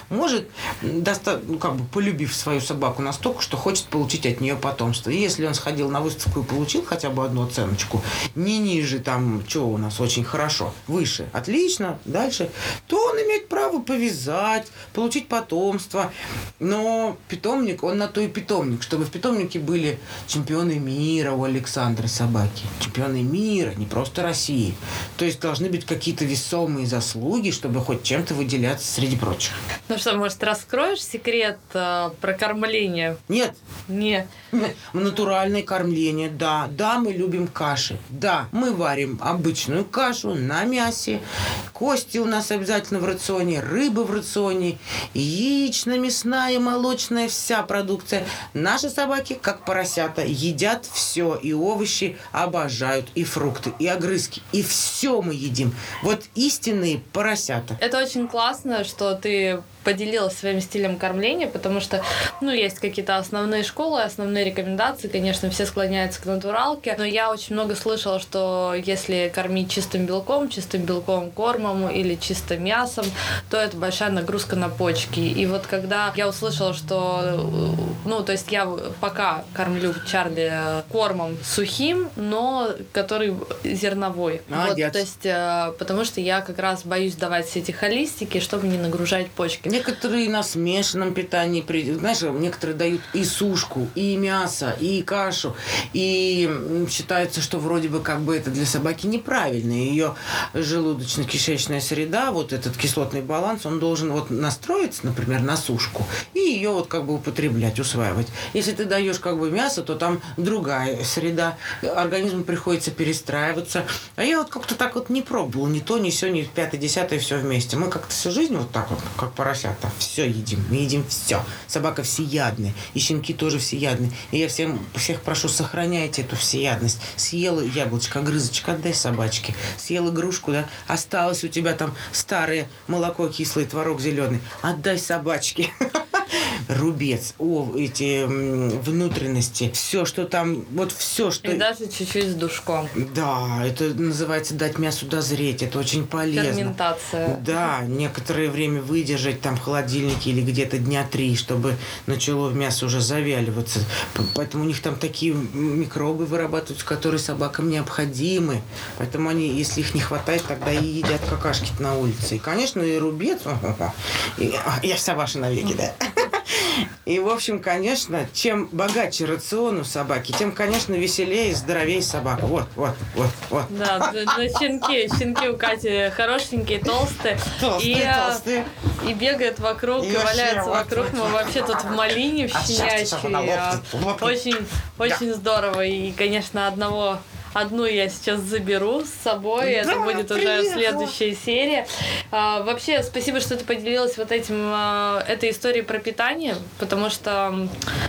может, доста- ну, как бы полюбив свою собаку настолько, что хочет получить от нее потомство. И если он сходил на выставку и получил хотя бы одну оценочку, не ниже там, что у нас очень хорошо, выше, отлично, дальше, то он имеет право повязать, получить потомство. Но питомник, он на то и питомник, чтобы в питомнике были чемпионы мира у Александра собаки. Чемпионы мира, не просто России. То есть должны быть какие-то весомые заслуги, чтобы хоть чем-то выделяться среди прочих. Ну что, может, раскроешь секрет э, про кормление? Нет, Не. Натуральное кормление, да. Да, мы любим каши. Да, мы варим обычную кашу на мясе. Кости у нас обязательно в рационе, рыба в рационе, яично-мясная, молочная, вся продукция. Наши собаки, как поросята, едят все. И овощи обожают, и фрукты, и огрызки. И все мы едим. Вот истинные поросята. Это очень классно, что ты поделилась своим стилем кормления, потому что, ну, есть какие-то основные школы, основные рекомендации, конечно, все склоняются к натуралке, но я очень много слышала, что если кормить чистым белком, чистым белковым кормом или чисто мясом, то это большая нагрузка на почки. И вот когда я услышала, что, ну, то есть я пока кормлю Чарли кормом сухим, но который зерновой. Вот, то есть, э, потому что я как раз боюсь давать все эти холистики, чтобы не нагружать почки. Некоторые на смешанном питании, знаешь, некоторые дают и сушку, и мясо, и кашу. И считается, что вроде бы как бы это для собаки неправильно. Ее желудочно-кишечная среда, вот этот кислотный баланс, он должен вот настроиться, например, на сушку, и ее вот как бы употреблять, усваивать. Если ты даешь как бы мясо, то там другая среда, организму приходится перестраиваться. А я вот как-то так вот не пробовала, ни то, ни все, ни пятое, десятое, все вместе. Мы как-то всю жизнь вот так вот, как поросята, все едим, мы едим все. Собака всеядная, и щенки тоже всеядные. И я всем, всех прошу, сохраняйте эту всеядность. Съела яблочко, грызочка, отдай собачке. Съел игрушку, да, осталось у тебя там старое молоко кислый, творог зеленый, отдай собачке. Рубец, о, эти внутренности, все, что там, вот все, что... И даже чуть-чуть с душком. Да, это называется дать мясу дозреть, это очень полезно. Ферментация. Да, некоторое время выдержать там в холодильнике или где-то дня три, чтобы начало в мясо уже завяливаться. Поэтому у них там такие микробы вырабатываются, которые собакам необходимы. Поэтому они, если их не хватает, тогда и едят какашки на улице. И, конечно, и рубец. а, я вся ваша навеки, да. И, в общем, конечно, чем богаче рацион у собаки, тем, конечно, веселее и здоровее собака. Вот, вот, вот, вот. Да, да, щенки, щенки у Кати хорошенькие, толстые. Толстые, и, э, толстые. И бегает вокруг, И и вообще валяется вот, вокруг. вот, Мы вот. вообще тут в малине, в А щенячьей. а. Очень, очень здорово. И, конечно, одного одну я сейчас заберу с собой. Да, Это будет уже приехала. следующая серия. А, вообще, спасибо, что ты поделилась вот этим, а, этой историей про питание, потому что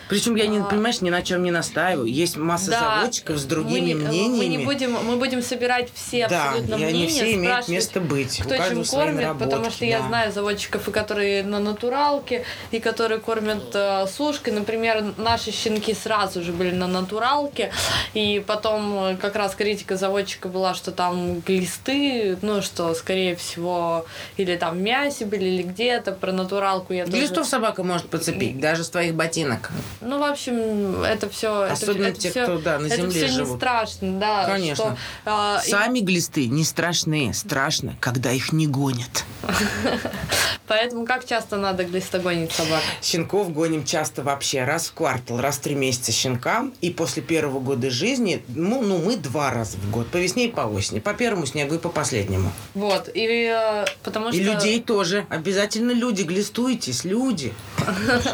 Причем я, не, А. понимаешь, ни на чем не настаиваю. Есть масса Да. заводчиков с другими мы, не- мнениями. Мы не будем, мы будем собирать все да, абсолютно они мнения, все имеют место быть. Кто чем кормит, потому наработки, что я да. знаю заводчиков, и которые на натуралке, и которые кормят э, сушкой. Например, наши щенки сразу же были на натуралке, и потом э, как раз критика заводчика была, что там глисты, ну что, скорее всего, или там в мясе были, или где-то, про натуралку я тоже... Глистов собака может подцепить, даже с твоих ботинок. Ну, в общем, это все... Особенно это, те, всё- кто, да, на это земле всё не живут. страшно, да. Конечно. что, а, и Сами глисты не страшные. Страшно, когда их не гонят. поэтому как часто надо глистогонить собак? Щенков гоним часто вообще раз в квартал, раз в три месяца щенкам. И после первого года жизни, ну, ну, мы два раза в год. По весне и по осени. По первому снегу и по последнему. Вот, и э, потому И что... людей тоже. Обязательно люди, глистуйтесь, люди.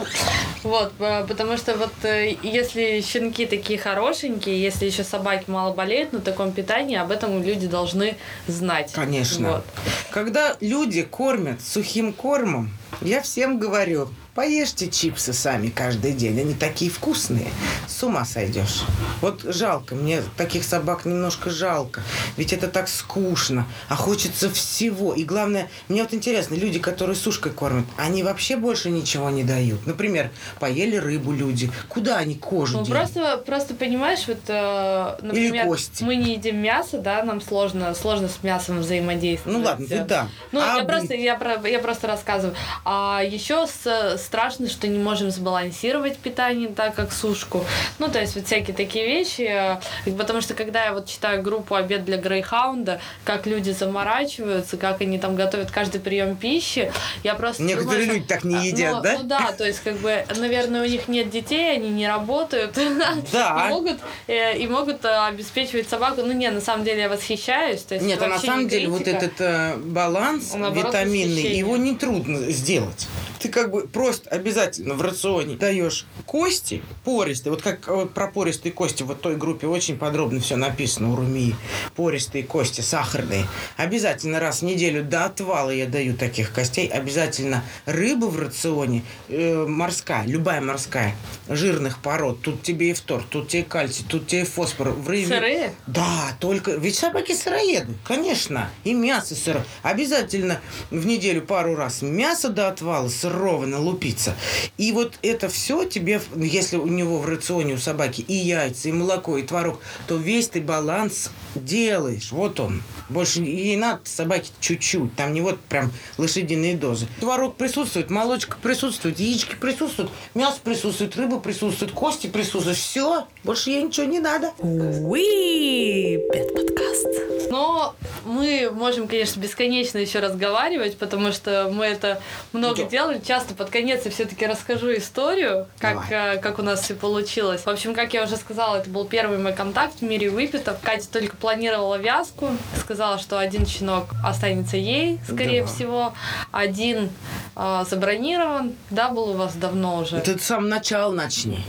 Вот, э, потому что вот э, если щенки такие хорошенькие, если еще собаки мало болеют на таком питании, об этом люди должны знать. Конечно. Когда люди кормят сухим кормом, я всем говорю, поешьте чипсы сами каждый день, они такие вкусные, с ума сойдешь. Вот жалко, мне таких собак немножко жалко, ведь это так скучно, а хочется всего. И главное, мне вот интересно, люди, которые сушкой кормят, они вообще больше ничего не дают. Например, поели рыбу люди, куда они кожу Ну, делят? просто, просто понимаешь, вот, э, например, кости. мы не едим мясо, да, нам сложно, сложно с мясом взаимодействовать. Ну ладно, ты да. Ну, А я, бы- просто, я, я просто рассказываю. А еще с- страшно, что не можем сбалансировать питание так, как сушку. Ну, то есть вот всякие такие вещи. э, Потому что когда я вот читаю группу «Обед для Грейхаунда», как люди заморачиваются, как они там готовят каждый прием пищи, я просто Некоторые думаю, люди так не а, едят, ну, да? Ну да, то есть как бы, наверное, у них нет детей, они не работают. Да. И могут, э, и могут э, обеспечивать собаку. Ну, не, на самом деле я восхищаюсь. То есть Нет, а на самом не деле вот этот э, баланс Он, наоборот, витаминный, его не трудно сделать. Ты как бы просто обязательно в рационе даешь кости пористые, вот как вот про пористые кости в вот той группе очень подробно все написано у Румии. Пористые кости, сахарные. Обязательно раз в неделю до отвала я даю таких костей. Обязательно рыба в рационе, э, морская, любая морская, жирных пород. Тут тебе и фтор, тут тебе кальций, тут тебе фосфор. В рыбе... Сырые? Да, только... Ведь собаки сыроеды, конечно. И мясо сыро. Обязательно в неделю пару раз мясо до отвала сырого налупиться. И вот это все тебе, если у него в рационе у собаки и яйца, и молоко, и творог, то весь ты баланс делаешь. Вот он. Больше ей надо собаке чуть-чуть. Там не вот прям лошадиные дозы. Творог присутствует, молочка присутствует, яички присутствуют, мясо присутствует, рыба присутствует, кости присутствуют. Все, больше ей ничего не надо. Уи, Пет подкаст. Но мы можем, конечно, бесконечно еще разговаривать, потому что мы это много Да. делали. Часто под конец я все-таки расскажу историю, как, Давай. э, как у нас все получилось. В общем, как я уже сказала, это был первый мой контакт в мире выпитов. Катя только планировала вязку, сказала, что один щенок останется ей, скорее Да. всего, один э, забронирован. Да, был у вас давно уже. Ты с самого начала начни.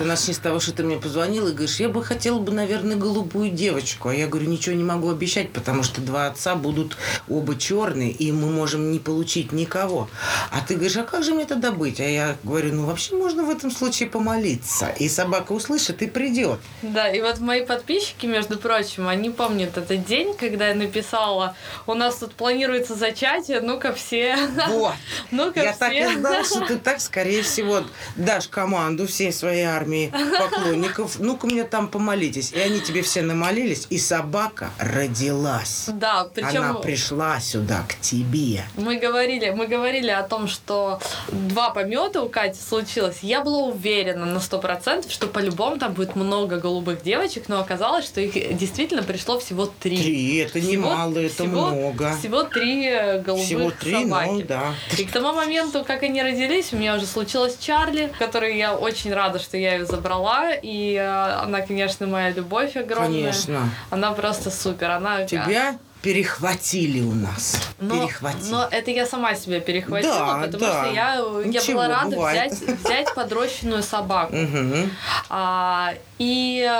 Ты начни с того, что ты мне позвонил и говоришь, я бы хотела бы, наверное, голубую девочку. А я говорю, ничего не могу обещать, потому что два отца будут оба черные, и мы можем не получить никого. А ты говоришь, а как же мне тогда быть? А я говорю, ну вообще можно в этом случае помолиться. И собака услышит и придет. Да, и вот мои подписчики, между прочим, они помнят этот день, когда я написала, у нас тут планируется зачатие, ну-ка все, Вот. ну-ка Я все. так и знала, что ты так, скорее всего, дашь команду всей своей армии поклонников. Ну-ка мне там помолитесь. И они тебе все намолились, и собака родилась. Да, причем Она пришла сюда, к тебе. мы говорили, мы говорили о том, что два помета у Кати случилось. Я была уверена на сто процентов, что по-любому там будет много голубых девочек, но оказалось, что их действительно пришло всего три. Три, это Всего- немало, это всего- много. Всего три э, голубых Всего три, собаки. ну да. И к тому моменту, как они родились, у меня уже случилась Чарли, которой я очень рада, что я ее забрала. И э, она, конечно, моя любовь огромная. Конечно. Она просто супер. Она Тебя перехватили у нас. Но, перехватили. но это я сама себя перехватила, Да, потому да. что я, я Ничего, была рада бывает. взять, взять подрощенную собаку. Мгм. А, и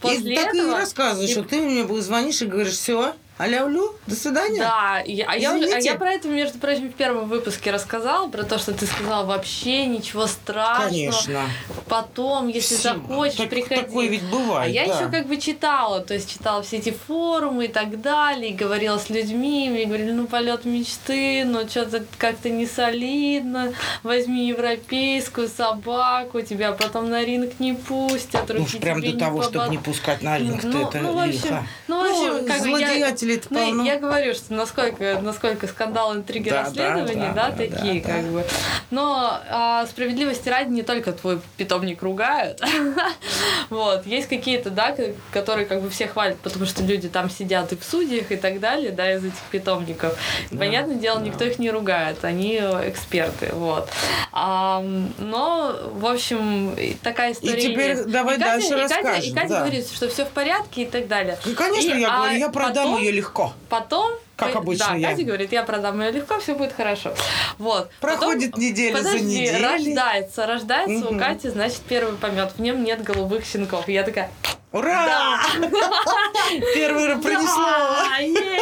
после и так этого... и рассказываешь, и- что ты мне звонишь и говоришь, все, аля-улю, до свидания. Да, и- а, я, а я про это, между прочим, в первом выпуске рассказала, про то, что ты сказала вообще ничего страшного. Конечно. Потом, если Всё. захочешь, Так- приходи. Такое ведь бывает, А я да. еще как бы читала, то есть читала все эти форумы и так далее, и говорила с людьми, и мне говорили, ну полет мечты, но что-то как-то не солидно, возьми европейскую собаку, тебя потом на ринг не пустят, Ну, руки уж прям до того, не чтобы не пускать на ринг, ну, это ну, в общем, лихо. ну, в общем, Ну, как бы я, злодеятелей-то ну, полно. я говорю, что насколько, насколько скандал, интриги, Да, расследования, да, да, да, такие, да, как да. бы. Но а, справедливости ради не только твой питомник ругают, вот, есть какие-то, да, которые как бы все хвалят, потому что люди там сидят и в судьях и так далее, да, из этих питомников. Да, Понятное дело, да. никто их не ругает, они э, эксперты, вот. А, но, в общем, и такая история теперь есть. давай И Катя- дальше и Катя, и расскажем, Катя да. говорит, что все в порядке и так далее. Ну, конечно, И, я а, говорю, я продам потом- ее легко. Потом Как Ка- обычно Да, я. Катя говорит, я продам ее легко, все будет хорошо. Вот. Проходит Потом- неделя за подожди, неделей. рождается, рождается у Мгм. Кати, значит, первый помет. В нем нет голубых щенков. И я такая, Ура! Первый раз да, е!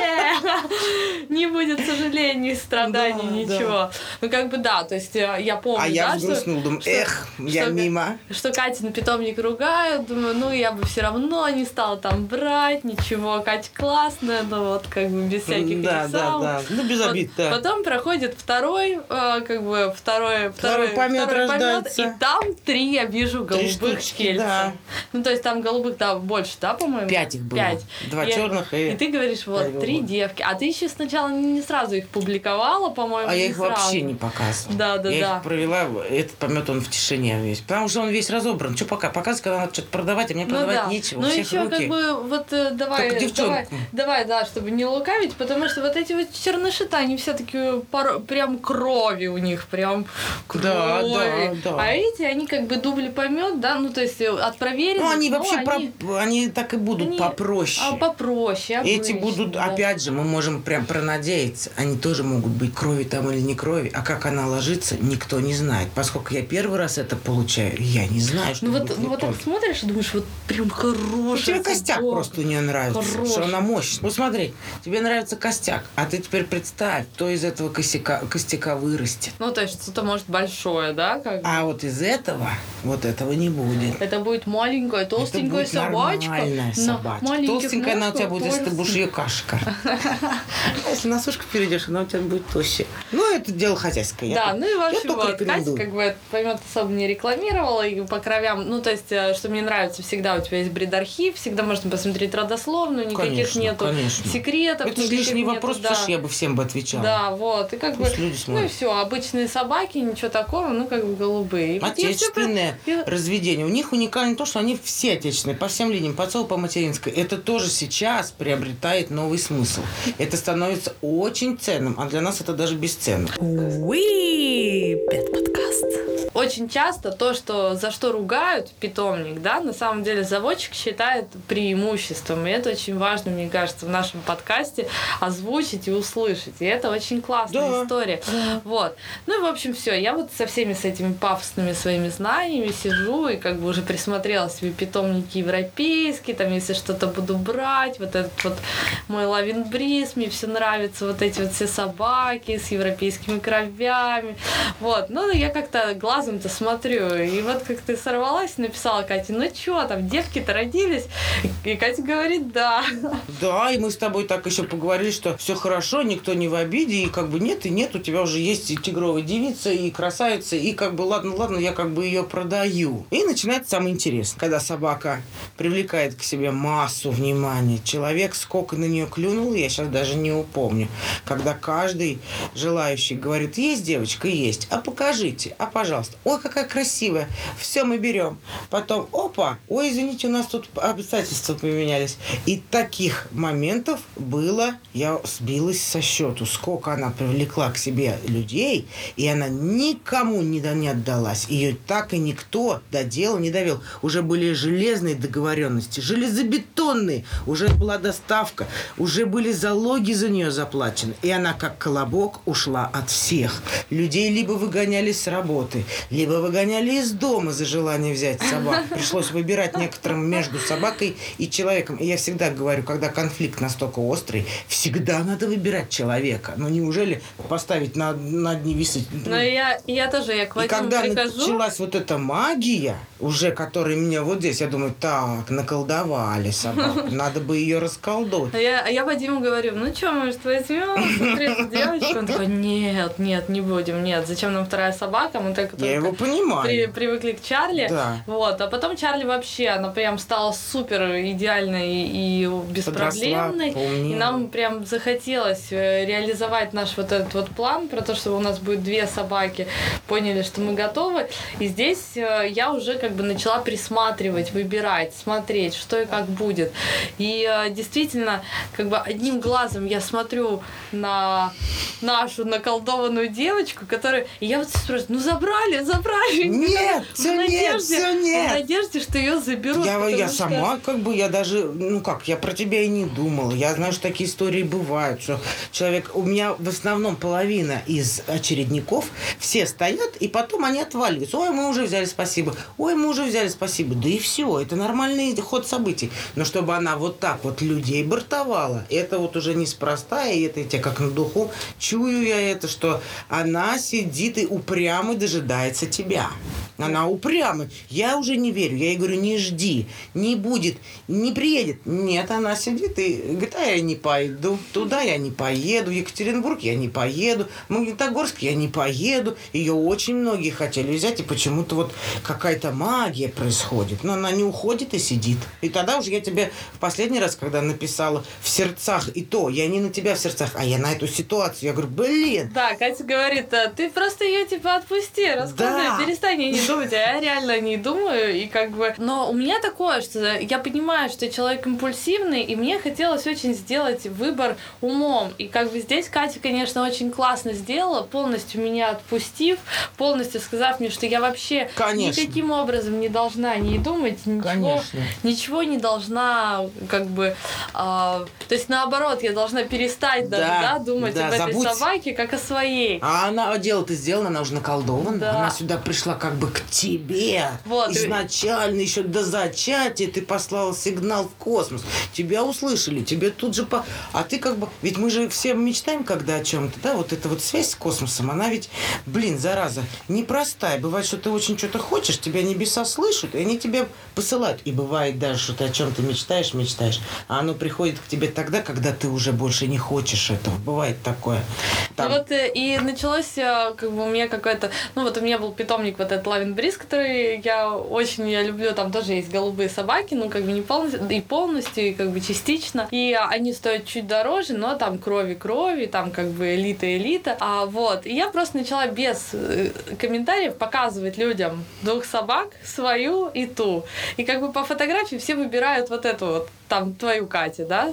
не будет сожалений, страданий, Да, ничего. Ну, как бы да, то есть э, я помню, А я да, взгрустнул, думаю, что- эх, я что- мимо. что Катя на питомник ругают, думаю, ну я бы все равно не стала там брать, ничего, Катя классная, но вот как бы без всяких Да, да, да. Ну, без Вот обид, да. Потом проходит второй, э, как бы второй, Второй помет помет, рождается. и там три я вижу голубых штучки, кельца. да. Ну то есть там голубых, да, больше, да, по-моему? Пять их было. Пять. Два И- черных и... И ты говоришь, вот, три голубых. девки. А ты еще сначала не сразу их публиковала, по-моему, А я их вообще сразу. не показывала. Да, да, я да. их провела, этот помет он в тишине весь. Потому что он весь разобран. Что пока? Показывать, когда надо что-то продавать, а мне продавать нечего. Ну еще руки. как бы вот э, давай, давай, давай, да, чтобы не лукавить, потому что вот эти вот черныши-то, они все таки прям крови у них, прям крови. Да, да, да. А эти, они как бы дубли помет, да, ну то есть э, от проверенных. Ну, они но вообще они, они так и будут они, попроще. а, попроще. Эти обычно, будут, да. опять же, мы можем прям пронадеяться. Они тоже могут быть крови там или не крови. А как она ложится, никто не знает. Поскольку я первый раз это получаю, я не знаю, что Ну вот, ну вот так смотришь и думаешь, вот прям хорошая. тебе костяк собака. просто у нее нравится, Хороший. что она мощная. Ну смотри, тебе нравится костяк, а ты теперь представь, кто из этого костяка, костяка вырастет. Ну, то есть что-то может большое, да, как. А вот из этого, вот этого не будет. Это будет маленькая, толстенькая это будет собачка. нормальная на собачка. маленьких Толстенькая она у тебя будет, если ты будешь ее кашка. Если на сушку перейдешь, она у тебя будет толще. Ну, это дело хозяйское. Да, ну и в я общем, только вот, Катя как бы помет особо не рекламировала, и по кровям, ну, то есть, э, что мне нравится, всегда у тебя есть бред-архив, всегда можно посмотреть родословную, никаких нету секретов. Это лишний вопрос, да. потому что я бы всем бы отвечала. Да, вот, и как бы, ну и все, обычные собаки, ничего такого, ну, как бы голубые. Отечественное разведение. У них уникально то, что они все отечественные, по всем линиям, по по материнской. Это тоже сейчас приобретает новый смысл. Это становится очень ценным, а для нас это даже бесценно. Уи, Пет подкаст. Очень часто то, что за что ругают питомник, да, на самом деле заводчик считает преимуществом. И это очень важно, мне кажется, в нашем подкасте озвучить и услышать. И это очень классная Да, история. Вот. Ну и, в общем, все. Я вот со всеми с этими пафосными своими знаниями сижу и как бы уже присмотрела себе питомники европейские, там, если что-то буду брать, вот этот вот мой лавин бриз, мне все нравится, вот эти вот все собаки с европейскими кровями. Вот. Ну, я как-то глазом-то смотрю. И вот как ты сорвалась, написала Кате, ну чё, там девки-то родились? И Катя говорит, да. Да, и мы с тобой так еще поговорили, что все хорошо, никто не в обиде, и как бы нет, и нет, у тебя уже есть и тигровая девица, и красавица, и как бы ладно, ладно, я как бы ее продаю. И начинается самое интересное, когда собака привлекает к себе массу внимания, человек сколько на нее клюнул, я сейчас даже не упомню, когда каждый желающий говорит, есть девочка, есть, а покажите, а пожалуйста, пожалуйста. Ой, какая красивая. Все, мы берем. Потом, опа, ой, извините, у нас тут обстоятельства поменялись. И таких моментов было, я сбилась со счету, сколько она привлекла к себе людей, и она никому не, не отдалась. Ее так и никто до дела не довел. Уже были железные договоренности, железобетонные. Уже была доставка, уже были залоги за нее заплачены. И она как колобок ушла от всех. Людей либо выгоняли с работы, либо выгоняли из дома за желание взять собак. Пришлось выбирать некоторым между собакой и человеком. И я всегда говорю, когда конфликт настолько острый, всегда надо выбирать человека. Ну неужели поставить на, на одни весы? Ну я, я тоже, я к И Вадиму когда прихожу. началась вот эта магия, уже которая меня вот здесь, я думаю, так, наколдовали собаку, надо бы ее расколдовать. А я, а я Вадиму говорю, ну что, может, возьмем смотри, девочку? Он такой, нет, нет, не будем, нет, зачем нам вторая собака? Мы только, Я его понимаю. при- привыкли к Чарли. Да. Вот, а потом Чарли вообще, она прям стала супер идеальной и беспроблемной. Подросла, И нам прям захотелось э, реализовать наш вот этот вот план про то, что у нас будет две собаки. Поняли, что мы готовы. И здесь э, я уже как бы начала присматривать, выбирать, смотреть, что и как будет. И э, действительно, как бы одним глазом я смотрю на нашу наколдованную девочку, которая... И я вот спрашиваю, ну забрали, забрали. Нет, В все нет, все В нет. надежде, что ее заберут. Я, я что- сама как бы, я даже, ну как, я про тебя и не думала. Я знаю, что такие истории бывают, что человек, у меня в основном половина из очередников, все стоят, и потом они отваливаются. Ой, мы уже взяли, спасибо. Ой, мы уже взяли, спасибо. Да и все, это нормальный ход событий. Но чтобы она вот так вот людей бортовала, это вот уже неспроста, и это я тебя как на духу чую я это, что она сидит и упрямо дожидается тебя. Она упрямая. Я уже не верю. Я ей говорю, не жди, не будет, не приедет. Нет, она сидит и говорит, а я не пойду. Туда я не поеду. В Екатеринбург я не поеду. В Магнитогорск я не поеду. Ее очень многие хотели взять, и почему-то вот какая-то магия происходит. Но она не уходит и сидит. И тогда уже я тебе в последний раз, когда написала в сердцах, и то, я не на тебя в сердцах, а я на эту ситуацию. Я говорю, блин, Да, Катя говорит, «А ты просто ее типа отпусти, расскажи, Да. перестань о ней думать, а я реально не думаю, и как бы... Но у меня такое, что я понимаю, что человек импульсивный, и мне хотелось очень сделать выбор умом, и как бы здесь Катя, конечно, очень классно сделала, полностью меня отпустив, полностью сказав мне, что я вообще Конечно. никаким образом не должна не думать, ничего, Конечно. ничего не должна, как бы, а, то есть наоборот, я должна перестать даже, Да, думать да, об этой забудь. собаке как о своей. А она дело-то сделано, она уже наколдована. Да. Она сюда пришла как бы к тебе. Вот, Изначально, еще до зачатия ты послал сигнал в космос. Тебя услышали, тебе тут же по... А ты как бы... Ведь мы же все мечтаем когда о чем-то, да? Вот эта вот связь с космосом, она ведь, блин, зараза, непростая. Бывает, что ты очень что-то хочешь, тебя небеса слышат, и они тебе посылают. И бывает даже, что ты о чем-то мечтаешь, мечтаешь, а оно приходит к тебе тогда, когда ты уже больше не хочешь этого. Бывает такое. Там- вот э, и началось э, как бы у меня какой-то, ну вот у меня был питомник вот этот Лавин Бриз, который я очень я люблю, там тоже есть голубые собаки, ну как бы не полностью, и полностью, и как бы частично, и они стоят чуть дороже, но там крови крови, там как бы элита элита, а вот, и я просто начала без э, комментариев показывать людям двух собак, свою и ту, и как бы по фотографии все выбирают вот эту вот там твою Катю, да,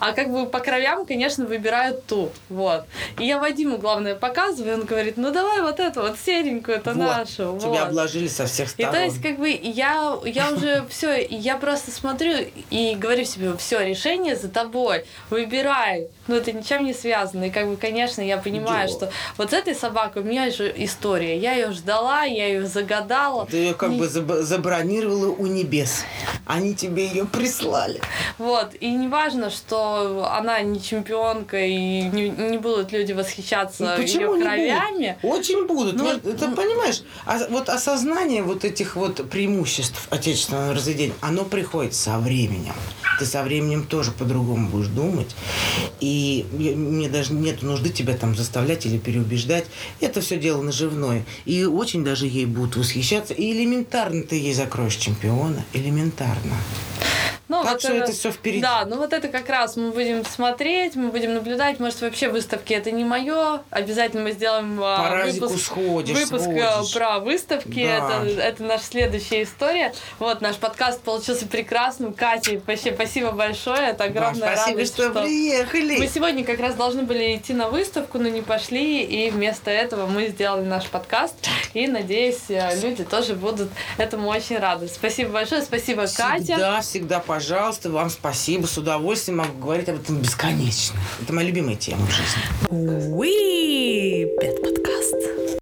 а как бы по кровям, конечно, выбирают ту, вот. И я Вадиму, главное, показываю, и он говорит, ну давай вот эту вот серенькую, это Вот, нашу, Тебя вот. обложили со всех И сторон. то есть, как бы, я, я уже все, я просто смотрю и говорю себе, все, решение за тобой, выбирай. Ну, это ничем не связано. И, как бы, конечно, я понимаю, Дело. что вот с этой собакой у меня же история. Я ее ждала, я ее загадала. Ты ее как бы заб- забронировала у небес. Они тебе ее прислали. Вот, и не важно, что она не чемпионка, и не, не будут люди восхищаться Ну, ее кровями. будут? Очень будут. Ну, это ну- понимаешь? А вот осознание вот этих вот преимуществ отечественного разведения, оно приходит со временем. Ты со временем тоже по-другому будешь думать. И мне даже нет нужды тебя там заставлять или переубеждать. Это все дело наживное. И очень даже ей будут восхищаться. И элементарно ты ей закроешь чемпиона. Элементарно. Ну, так вот что это все впереди. Да, ну вот это как раз мы будем смотреть, мы будем наблюдать. Может, вообще выставки это не мое. Обязательно мы сделаем а, По выпуск, сходишь, выпуск сводишь. про выставки. Да. Это, это наша следующая история. Вот, наш подкаст получился прекрасным. Катя, вообще спасибо большое. Это Да, огромная спасибо, радость, что, приехали. мы сегодня как раз должны были идти на выставку, но не пошли, и вместо этого мы сделали наш подкаст. И надеюсь, э, люди тоже будут этому очень рады. Спасибо большое, спасибо, Катя. Всегда, всегда, пожалуйста, вам спасибо. С удовольствием могу говорить об этом бесконечно. Это моя любимая тема в жизни. Уи, подкаст.